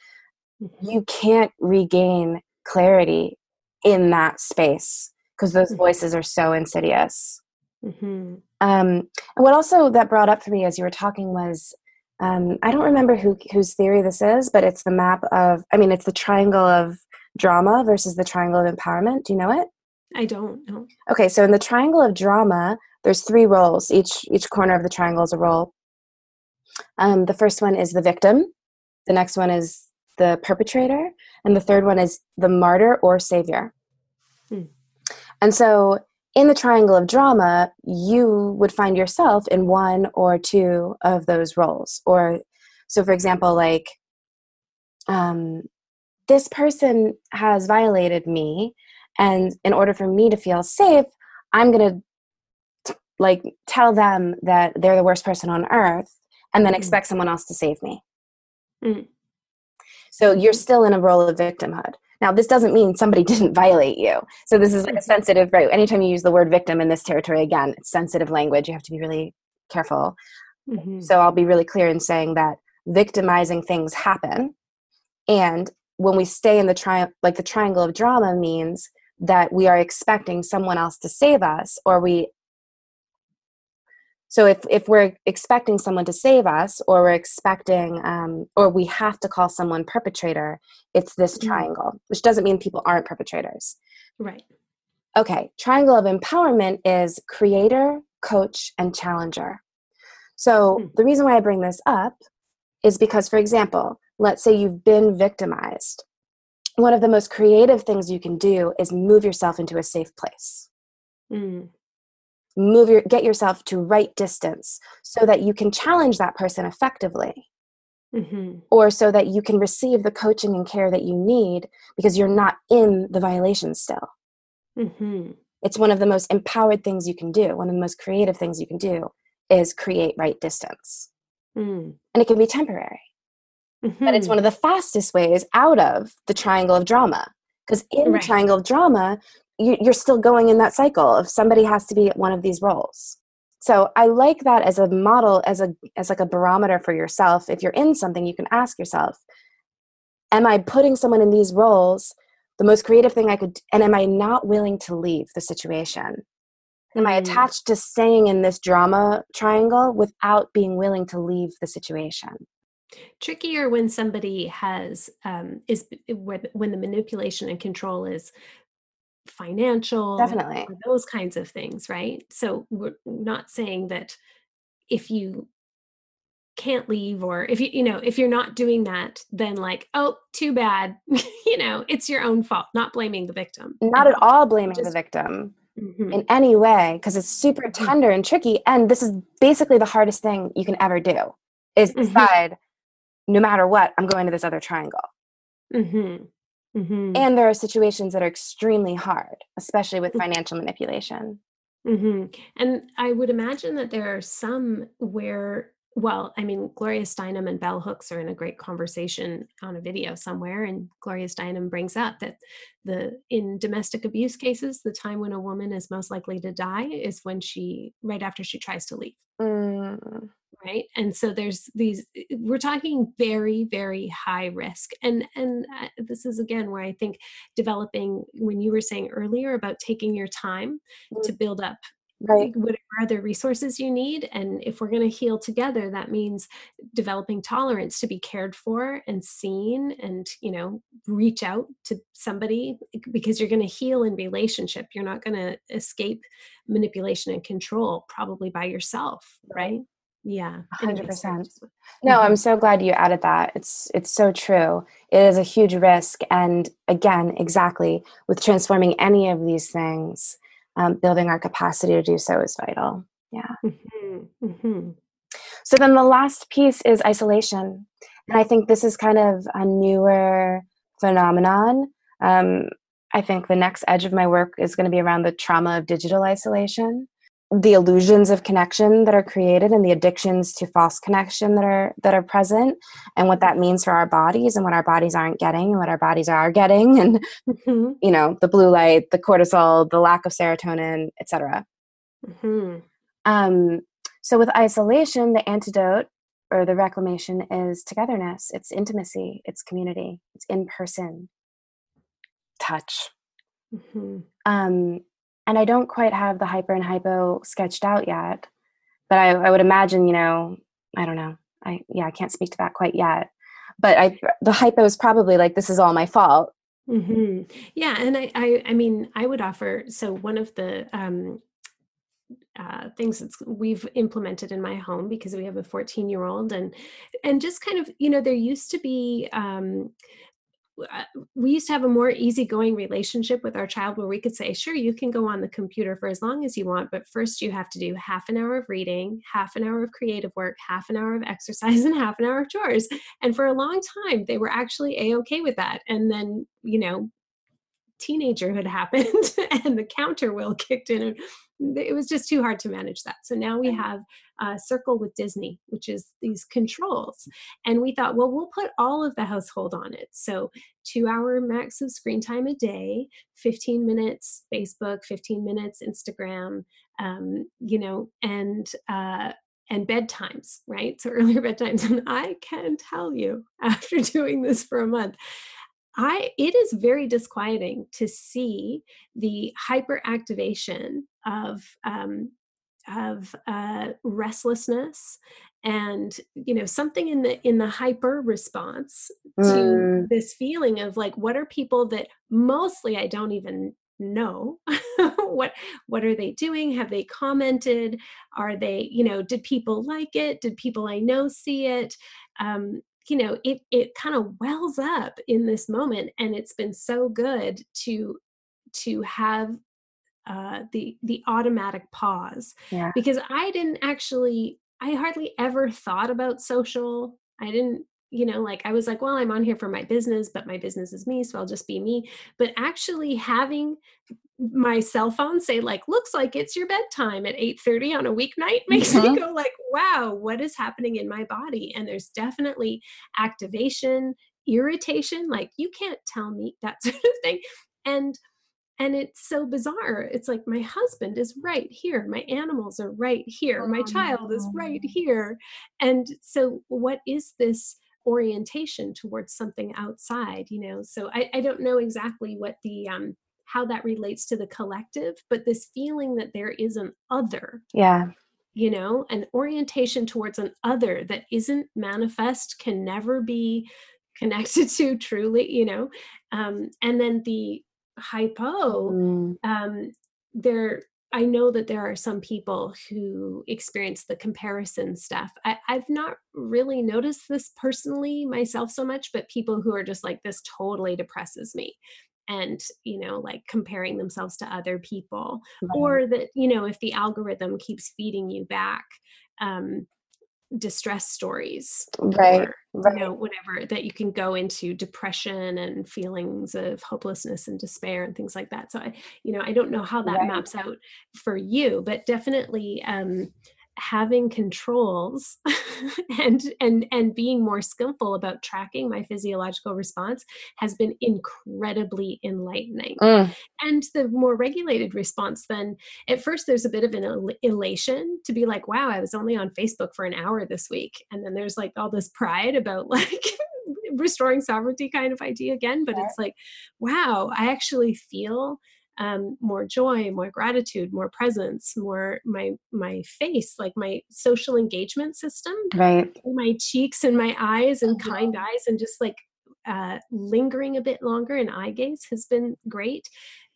mm-hmm. you can't regain clarity in that space because those mm-hmm. voices are so insidious. Mm-hmm. Um, and what also that brought up for me as you were talking was um, I don't remember who whose theory this is, but it's the map of I mean it's the triangle of drama versus the triangle of empowerment. Do you know it? I don't know. Okay, so in the triangle of drama, there's three roles. Each each corner of the triangle is a role. Um, the first one is the victim. The next one is the perpetrator, and the third one is the martyr or savior. Hmm. And so in the triangle of drama, you would find yourself in one or two of those roles. Or, so for example, like, um, this person has violated me, and in order for me to feel safe, I'm going to like tell them that they're the worst person on earth and then hmm. expect someone else to save me. Mm. So you're still in a role of victimhood. Now, this doesn't mean somebody <laughs> didn't violate you. So this is like a sensitive, right? Anytime you use the word victim in this territory, again, it's sensitive language. You have to be really careful. Mm-hmm. So I'll be really clear in saying that victimizing things happen. And when we stay in the tri- like the triangle of drama means that we are expecting someone else to save us or we so if, if we're expecting someone to save us or we're expecting um, or we have to call someone perpetrator it's this mm-hmm. triangle which doesn't mean people aren't perpetrators. Right. Okay triangle of empowerment is creator coach and challenger. So mm-hmm. the reason why i bring this up is because for example let's say you've been victimized. One of the most creative things you can do is move yourself into a safe place. Mm move your get yourself to right distance so that you can challenge that person effectively mm-hmm. or so that you can receive the coaching and care that you need because you're not in the violation still mm-hmm. it's one of the most empowered things you can do one of the most creative things you can do is create right distance mm. and it can be temporary mm-hmm. but it's mm-hmm. one of the fastest ways out of the triangle of drama because in right. the triangle of drama you're still going in that cycle of somebody has to be at one of these roles. So i like that as a model as a as like a barometer for yourself. If you're in something you can ask yourself am i putting someone in these roles the most creative thing i could and am i not willing to leave the situation? Am i hmm. attached to staying in this drama triangle without being willing to leave the situation? Trickier when somebody has um, is when the manipulation and control is financial definitely those kinds of things right so we're not saying that if you can't leave or if you you know if you're not doing that then like oh too bad <laughs> you know it's your own fault not blaming the victim not at all blaming Just, the victim mm-hmm. in any way because it's super tender and tricky and this is basically the hardest thing you can ever do is mm-hmm. decide mm-hmm. no matter what i'm going to this other triangle mm-hmm. Mm-hmm. And there are situations that are extremely hard, especially with mm. financial manipulation. Mm-hmm. And I would imagine that there are some where, well, I mean, Gloria Steinem and Bell Hooks are in a great conversation on a video somewhere, and Gloria Steinem brings up that the in domestic abuse cases, the time when a woman is most likely to die is when she right after she tries to leave. Mm right? And so there's these eh, we're talking very very high risk. And and uh, this is again where i think developing when you were saying earlier about taking your time mm-hmm. to build up right. whatever other resources you need and if we're going to heal together that means developing tolerance to be cared for and seen and you know reach out to somebody because you're going to heal in relationship. You're not going to escape manipulation and control probably by yourself right yeah 100% no i'm so glad you added that. It's it's so true. It is a huge risk and again exactly with transforming any of these things um, building our capacity to do so is vital. Yeah. Mm-hmm. Mm-hmm. so then the last piece is isolation and i think this is kind of a newer phenomenon. Um, i think the next edge of my work is going to be around the trauma of digital isolation the illusions of connection that are created and the addictions to false connection that are that are present and what that means for our bodies and what our bodies aren't getting and what our bodies are getting and mm-hmm. you know the blue light the cortisol the lack of serotonin etc mm-hmm. um, so with isolation the antidote or the reclamation is togetherness it's intimacy it's community it's in person touch mm-hmm. um, and I don't quite have the hyper and hypo sketched out yet. But I, I would imagine, you know, I don't know. I yeah, I can't speak to that quite yet. But I the hypo is probably like this is all my fault. Mm-hmm. Yeah, and I, I I mean I would offer so one of the um, uh, things that we've implemented in my home because we have a 14 year old and and just kind of you know there used to be um, we used to have a more easygoing relationship with our child where we could say, sure, you can go on the computer for as long as you want, but first you have to do half an hour of reading, half an hour of creative work, half an hour of <laughs> exercise, and half an hour of chores. And for a long time, they were actually a okay with that. And then, you know, teenagerhood <laughs> happened and the counter wheel kicked in and it was just too hard to manage that so now we have a circle with disney which is these controls and we thought well we'll put all of the household on it so two hour max of screen time a day 15 minutes facebook 15 minutes instagram um, you know and uh, and bedtimes, right? So <laughs> earlier bedtimes. And I can tell you, after doing this for a month, I it is very disquieting to see the hyperactivation of um, of uh, restlessness and you know something in the in the hyper response to mm. this feeling of like what are people that mostly I don't even know <laughs> what what are they doing? Have they commented? Are they you know did people like it? Did people i know see it? Um, you know it it kind of wells up in this moment and it's been so good to to have uh, the the automatic pause yeah. because i didn't actually i hardly ever thought about social i didn't you know like i was like well i'm on here for my business but my business is me so i'll just be me but actually having my cell phone say like looks like it's your bedtime at 8:30 on a weeknight <laughs> makes mm-hmm. me go like wow what is happening in my body? And there's definitely activation irritation like you can't tell me <laughs> that sort of thing. And and it's so bizarre. It's like my husband is right here. My animals are right here. My child is right here. And so what is this orientation towards something outside you know? So i, I don't know exactly what the um how that relates to the collective but this feeling that there is an other yeah you know an orientation towards an other that isn't manifest can never be connected <laughs> to truly you know um and then the hypo mm. um there I know that there are some people who experience the comparison stuff. I, have not really noticed this personally myself so much, but people who are just like, this totally depresses me. And, you know, like comparing themselves to other people, right. or that, you know, if the algorithm keeps feeding you back, um, distress stories right, or, right. you know whatever that you can go into depression and feelings of hopelessness and despair and things like that so i you know i don't know how that right. maps out for you but definitely um having controls <laughs> and and and being more skillful about tracking my physiological response has been incredibly enlightening mm. and the more regulated response then at first there's a bit of an elation to be like wow i was only on facebook for an hour this week and then there's like all this pride about <laughs> like restoring sovereignty kind of idea again but yeah. it's like wow i actually feel um, more joy more gratitude more presence more my my face like my social engagement system. Right. My cheeks and my eyes and Mhm. kind eyes and just like uh, lingering a bit longer in eye gaze has been great.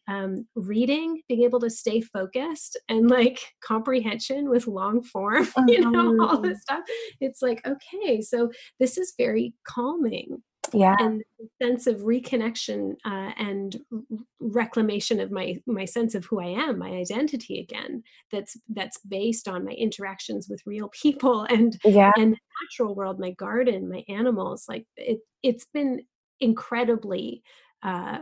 Um, reading, being able to stay focused and like <laughs> comprehension with long form, <laughs> you know, all this stuff. It's like, okay, so this is very calming yeah and the sense of reconnection uh, and reclamation of my my sense of who I am, my identity again. That's that's based on my interactions with real <laughs> people and yeah and the natural world, my garden, my animals. Like it, it's been incredibly uh,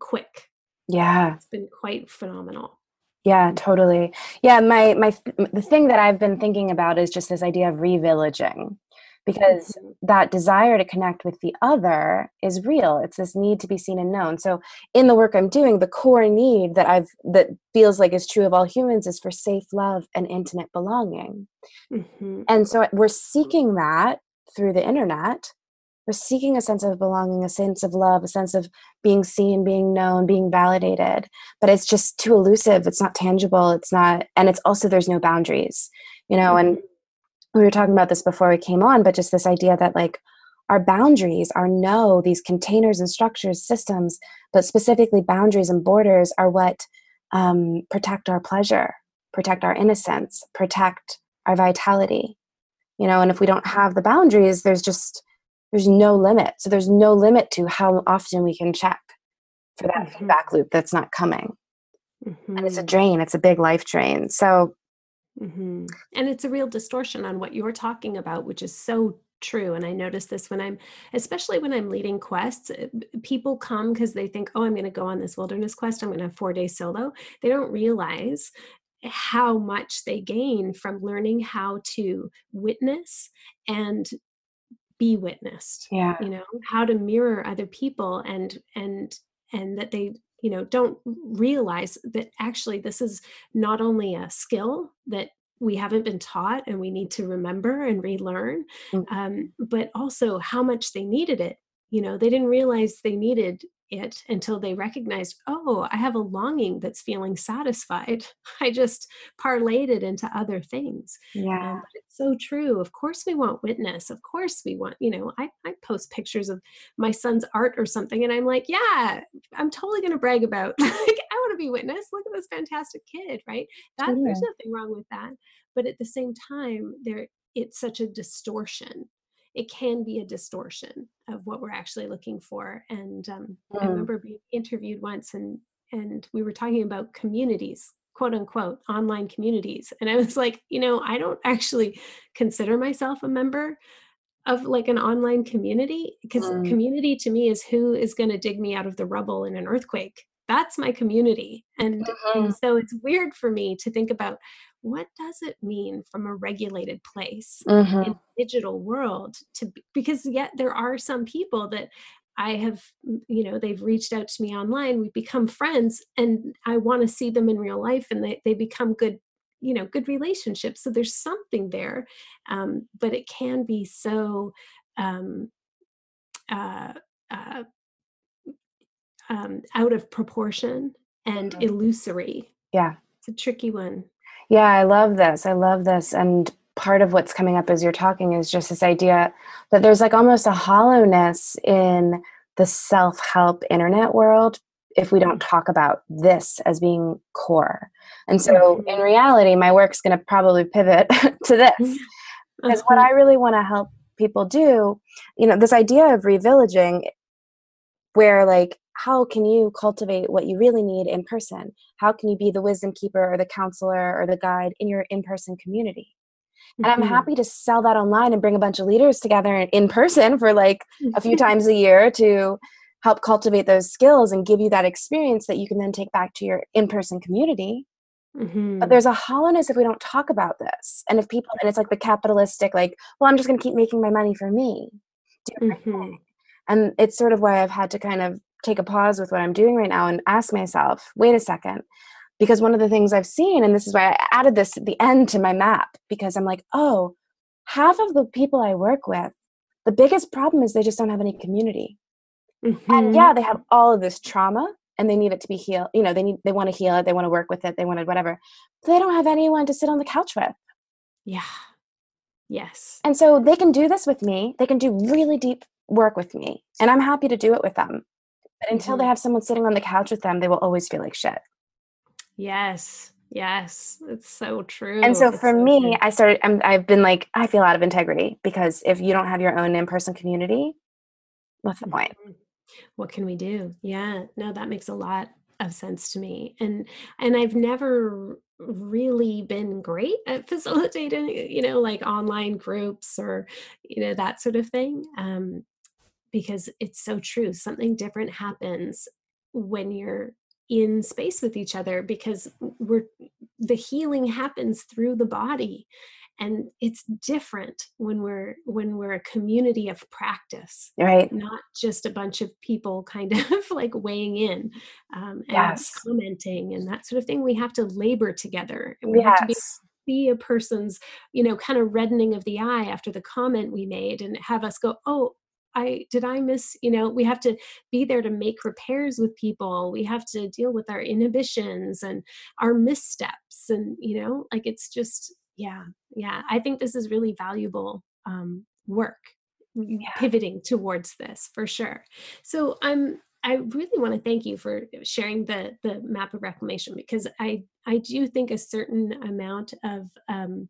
quick yeah it's been quite phenomenal. Yeah, totally. Yeah, my my the thing that I've been thinking about is just this idea of revillaging because Mhm. that desire to connect with the other is real. It's this need to be seen and known. So in the work I'm doing, the core need that I've that feels like is true of all humans is for safe love and intimate belonging. Mhm. And so we're seeking that through the internet. We're seeking a sense of belonging, a sense of love, a sense of being seen, being known, being validated. But it's just too elusive. It's not tangible. It's not, and it's also, there's no boundaries, you know. And we were talking about this before we came on, but just this idea that like our boundaries are no, these containers and structures, systems, but specifically boundaries and borders are what um, protect our pleasure, protect our innocence, protect our vitality you know and if we don't have the boundaries there's just there's no limit so there's no limit to how often we can check for that Mhm. feedback loop that's not coming and it's a Mhm. drain it's a big life drain so Mhm. And it's a real distortion on what you're talking about, which is so true. And I notice this when I'm, especially when I'm leading quests, uh, people come because they think, oh, I'm going to go on this wilderness quest. I'm going to have four days solo. They don't realize how much they gain from learning how to witness and be witnessed yeah you know how to mirror other people and and and that they you know don't realize that actually this is not only a skill that we haven't been taught and we need to remember and relearn Mm. um, but also how much they needed it you know they didn't realize they needed it until they recognized oh i have a longing that's feeling satisfied <laughs> i just parlayed it into other things yeah um, but it's so true. Of course, we want witness. Of course, we want, you know, I, I post pictures of my son's art or something, and I'm like, yeah, I'm totally going to brag about, <laughs> like, I want to be witness. Look at this fantastic kid, right? That there's nothing wrong with that. But at the same time, there it's such a distortion. It can be a distortion of what we're actually looking for. And um, I Mm. remember being interviewed once, and and we were talking about communities quote unquote online communities and i was like you know i don't actually consider myself a member of like an online community because Mm. community to me is who is going to dig me out of the rubble in an earthquake that's my community and and so it's weird for me to think about what does it mean from a regulated place in the digital world to because yet there are some people that I have, you know, they've reached out to me online. We've become friends, and I want to see them in real life, and they they become good, you know, good relationships. So there's something there, um, but it can be so um, uh, uh, um, out of proportion and Mhm. illusory. yeah It's a tricky one. Yeah, I love this. I love this. And part of what's coming up as you're talking is just this idea that there's like almost a hollowness in the self help internet world if we don't talk about this as being core. And so in Mhm. reality, my work's going to probably pivot <laughs> to this <laughs> because what. I really want to help people do, you know, this idea of revillaging where like how can you cultivate what you really need in person how can you be the wisdom keeper or the counselor or the guide in your in-person community and i'm Mhm. happy to sell that online and bring a bunch of leaders together in- in person for like a few <laughs> times a year to help cultivate those skills and give you that experience that you can then take back to your in-person community but Mhm. there's a hollowness if we don't talk about this and if people and it's like the capitalistic like well i'm just going to keep making my money for me Mhm. and it's sort of why i've had to kind of take a pause with what i'm doing right now and ask myself wait a second. Because one of the things i've seen and this is why i added this at the end to my map because i'm like oh half of the people i work with the biggest problem is they just don't have any community. And Mhm. yeah they have all of this trauma and they need it to be healed you know they need they want to heal it they want to work with it they want to whatever but they don't have anyone to sit on the couch with. Yeah. Yes. And so they can do this with me they can do really deep work with me and i'm happy to do it with them but until mm-hmm. they have someone sitting on the couch with them they will always feel like shit yes yes it's so true and so it's for so me true. i started i have been like i feel out of integrity because if you don't have your own in-person community what's the point mm-hmm. what can we do yeah no that makes a lot of sense to me and and i've never really been great at <laughs> facilitating you know like online groups or you know that sort of thing um because it's so true something different happens when you're in space with each other because we're the healing happens through the body and it's different when we're when we're a community of practice right not just a bunch of people kind of <laughs> like weighing in um, and yes. commenting and that sort of thing we have to labor together and we yes. have to be see a person's you know kind of reddening of the eye after the comment we made and have us go oh I did I miss, you know, we have to be there to make repairs with people. We have to deal with our inhibitions and our missteps and you know, like it's just yeah yeah i think this is really valuable um, work yeah. pivoting towards this for sure so i'm i really want to thank you for sharing the the map of reclamation because i i do think a certain amount of um,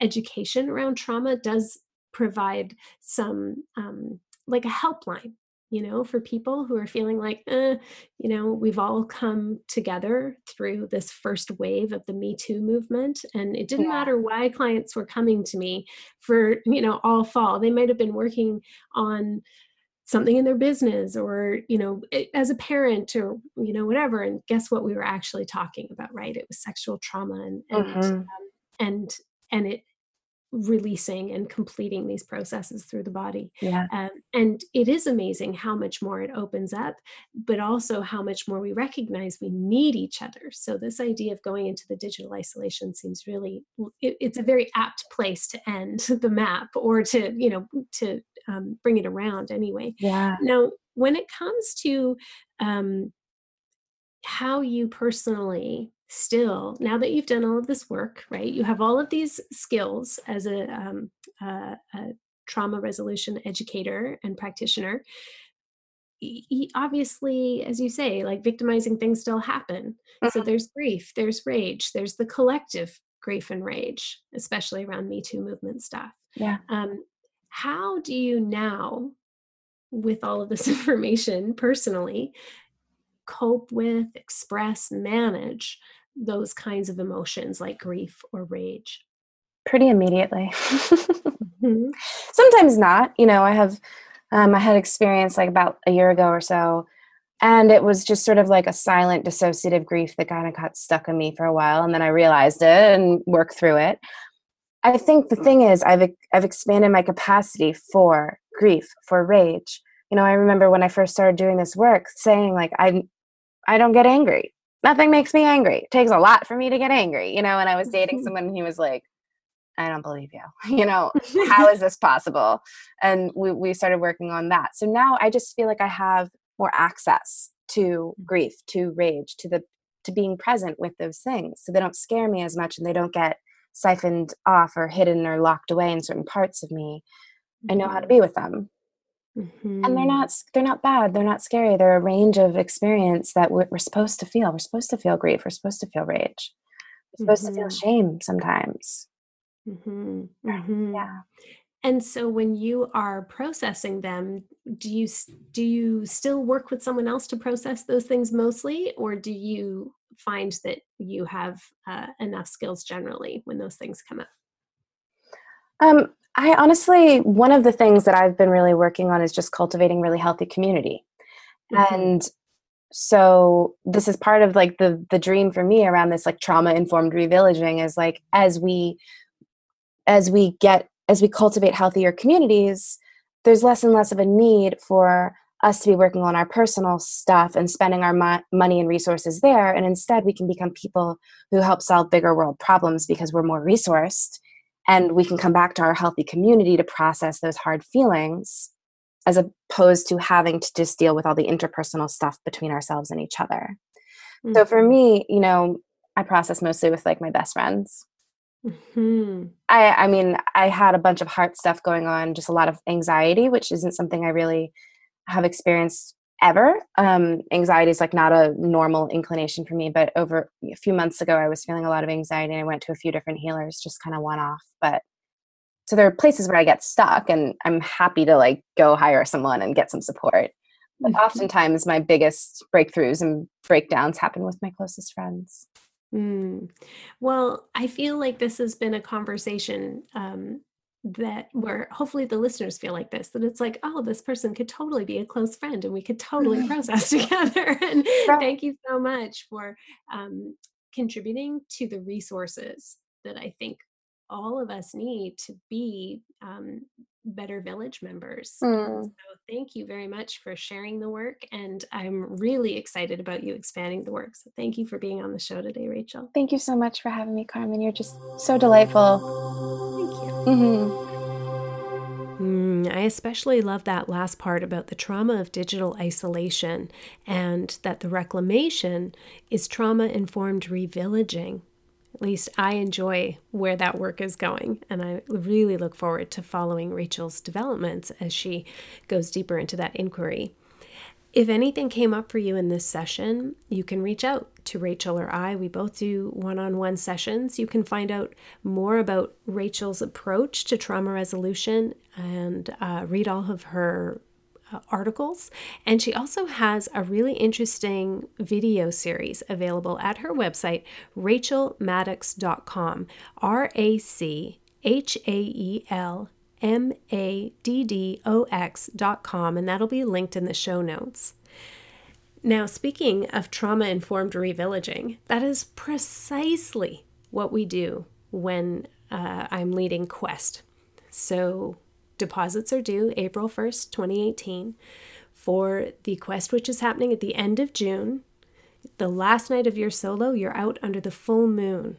education around trauma does provide some um, like a helpline you know, for people who are feeling like, eh, you know, we've all come together through this first wave of the Me Too movement. And it didn't yeah. matter why clients were coming to me for, you know, all fall. They might have been working on something in their business or you know as a parent or you know whatever and guess what we were actually talking about right it was sexual trauma and and mm-hmm. um, and and it releasing and completing these processes through the body. Yeah. Um, and it is amazing how much more it opens up, but also how much more we recognize we need each other. So this idea of going into the digital isolation seems really, it, it's a very apt place to end <laughs> the map or to, you know, to um, bring it around anyway. Yeah. Now, when it comes to um, how you personally still now that you've done all of this work right you have all of these skills as a, um, uh, a trauma resolution educator and practitioner obviously as you say like victimizing things still happen. So mm-hmm. there's grief there's rage there's the collective grief and rage especially around me too movement stuff. Yeah. Um, how do you now with all of this <laughs> information personally cope with express manage those kinds of emotions like grief or rage? Pretty immediately. <laughs> mm-hmm. Sometimes not. You know, I have, um, I had experience like about a year ago or so, and it was just sort of like a silent dissociative grief that kind of got stuck in me for a while, and then I realized it and worked through it. I think the thing is, I've I've expanded my capacity for grief, for rage. You know, I remember when I first started doing this work, saying like I I don't get angry nothing makes me angry. It takes a lot for me to get angry, you know. And I was dating <laughs> someone, and he was like, I don't believe you. <laughs> You know, how is <laughs> this possible? And we, we started working on that. So now I just feel like I have more access to mm. grief, to rage, to the to being present with those things. So they don't scare me as much and they don't get siphoned off or hidden or locked away in certain parts of me. I know how to mm-hmm. be with them. Mm-hmm. And they're not they're not bad. They're not scary. They're a range of experience that we're, we're supposed to feel. We're supposed to feel grief. We're supposed to feel rage. We're supposed mm-hmm. to feel mm-hmm. shame sometimes. Mm-hmm. mm-hmm. Yeah. And so when you are processing them, do you do you still work with someone else to process those things mostly, or do you find that you have uh, enough skills generally when those things come up? Um, I honestly, one of the things that I've been really working on is just cultivating really healthy community. Mm-hmm. And so this is part of like the the dream for me around this like trauma informed revillaging is like as we as we get as we cultivate healthier communities there's less and less of a need for us to be working on our personal stuff and spending our mo- money and resources there and instead we can become people who help solve bigger world problems because we're more resourced and we can come back to our healthy community to process those hard feelings as opposed to having to just deal with all the interpersonal stuff between ourselves and each other. Mm-hmm. So for mm-hmm. me, you know, I process mostly with like my best friends. Mm-hmm. I I mean, I had a bunch of heart stuff going on, just a lot of anxiety, which isn't something I really have experienced ever. Um, anxiety is like not a normal inclination for me, but over a few months ago, I was feeling a lot of anxiety, and I went to a few different healers, just kind of one off. But so there are places where I get stuck, and I'm happy to like go hire someone and get some support. But mm-hmm. oftentimes, my biggest breakthroughs and breakdowns happen with my closest friends. Mm. Well, I feel like this has been a conversation um, that where hopefully the listeners feel like this that it's like, oh, this person could totally be a close friend and we could totally process <laughs> together. and thank you so much for um, contributing to the resources that I think all of us need to be um, better village members. Mm. So thank you very much for sharing the work. And I'm really excited about you expanding the work. So thank you for being on the show today, Rachael. Thank you so much for having me, Carmen. You're just so delightful. Thank you. Mm-hmm. Mm, I especially love that last part about the trauma of digital isolation and that the reclamation is trauma informed revillaging. Least I enjoy where that work is going, and I really look forward to following Rachael's developments as she goes deeper into that inquiry. If anything came up for you in this session, you can reach out to Rachael or I. We both do one on one sessions. You can find out more about Rachael's approach to trauma resolution and uh, read all of her uh, articles. And she also has a really interesting video series available at her website, rachaelmaddox.com. R A C H A E L M A D D O X.com, and that'll be linked in the show notes. Now, speaking of trauma informed revillaging, that is precisely what we do when uh, I'm leading Quest. So, Deposits are due April 1st, 2018, for the quest, which is happening at the end of June. The last night of your solo, you're out under the full moon.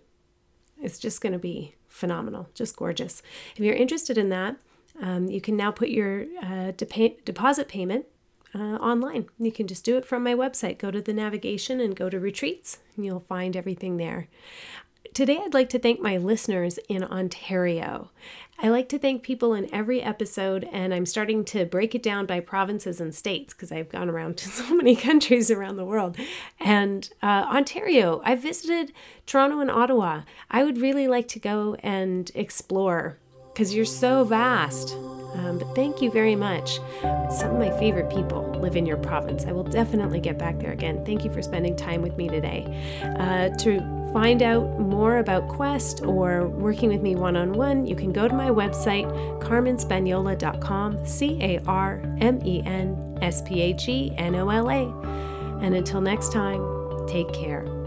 It's just going to be phenomenal, just gorgeous. If you're interested in that, um, you can now put your uh, de- deposit payment uh, online. You can just do it from my website. Go to the navigation and go to retreats, and you'll find everything there. Today, I'd like to thank my listeners in Ontario. I like to thank people in every episode, and I'm starting to break it down by provinces and states because I've gone around <laughs> to so many countries around the world. And uh, Ontario, I visited Toronto and Ottawa. I would really like to go and explore because you're so vast. Um, but thank you very much. Some of my favorite people live in your province. I will definitely get back there again. Thank you for spending time with me today. Uh, to find out more about Quest or working with me one on one, you can go to my website, carmenspagnola.com, C A R M E N S P A G N O L A. And until next time, take care.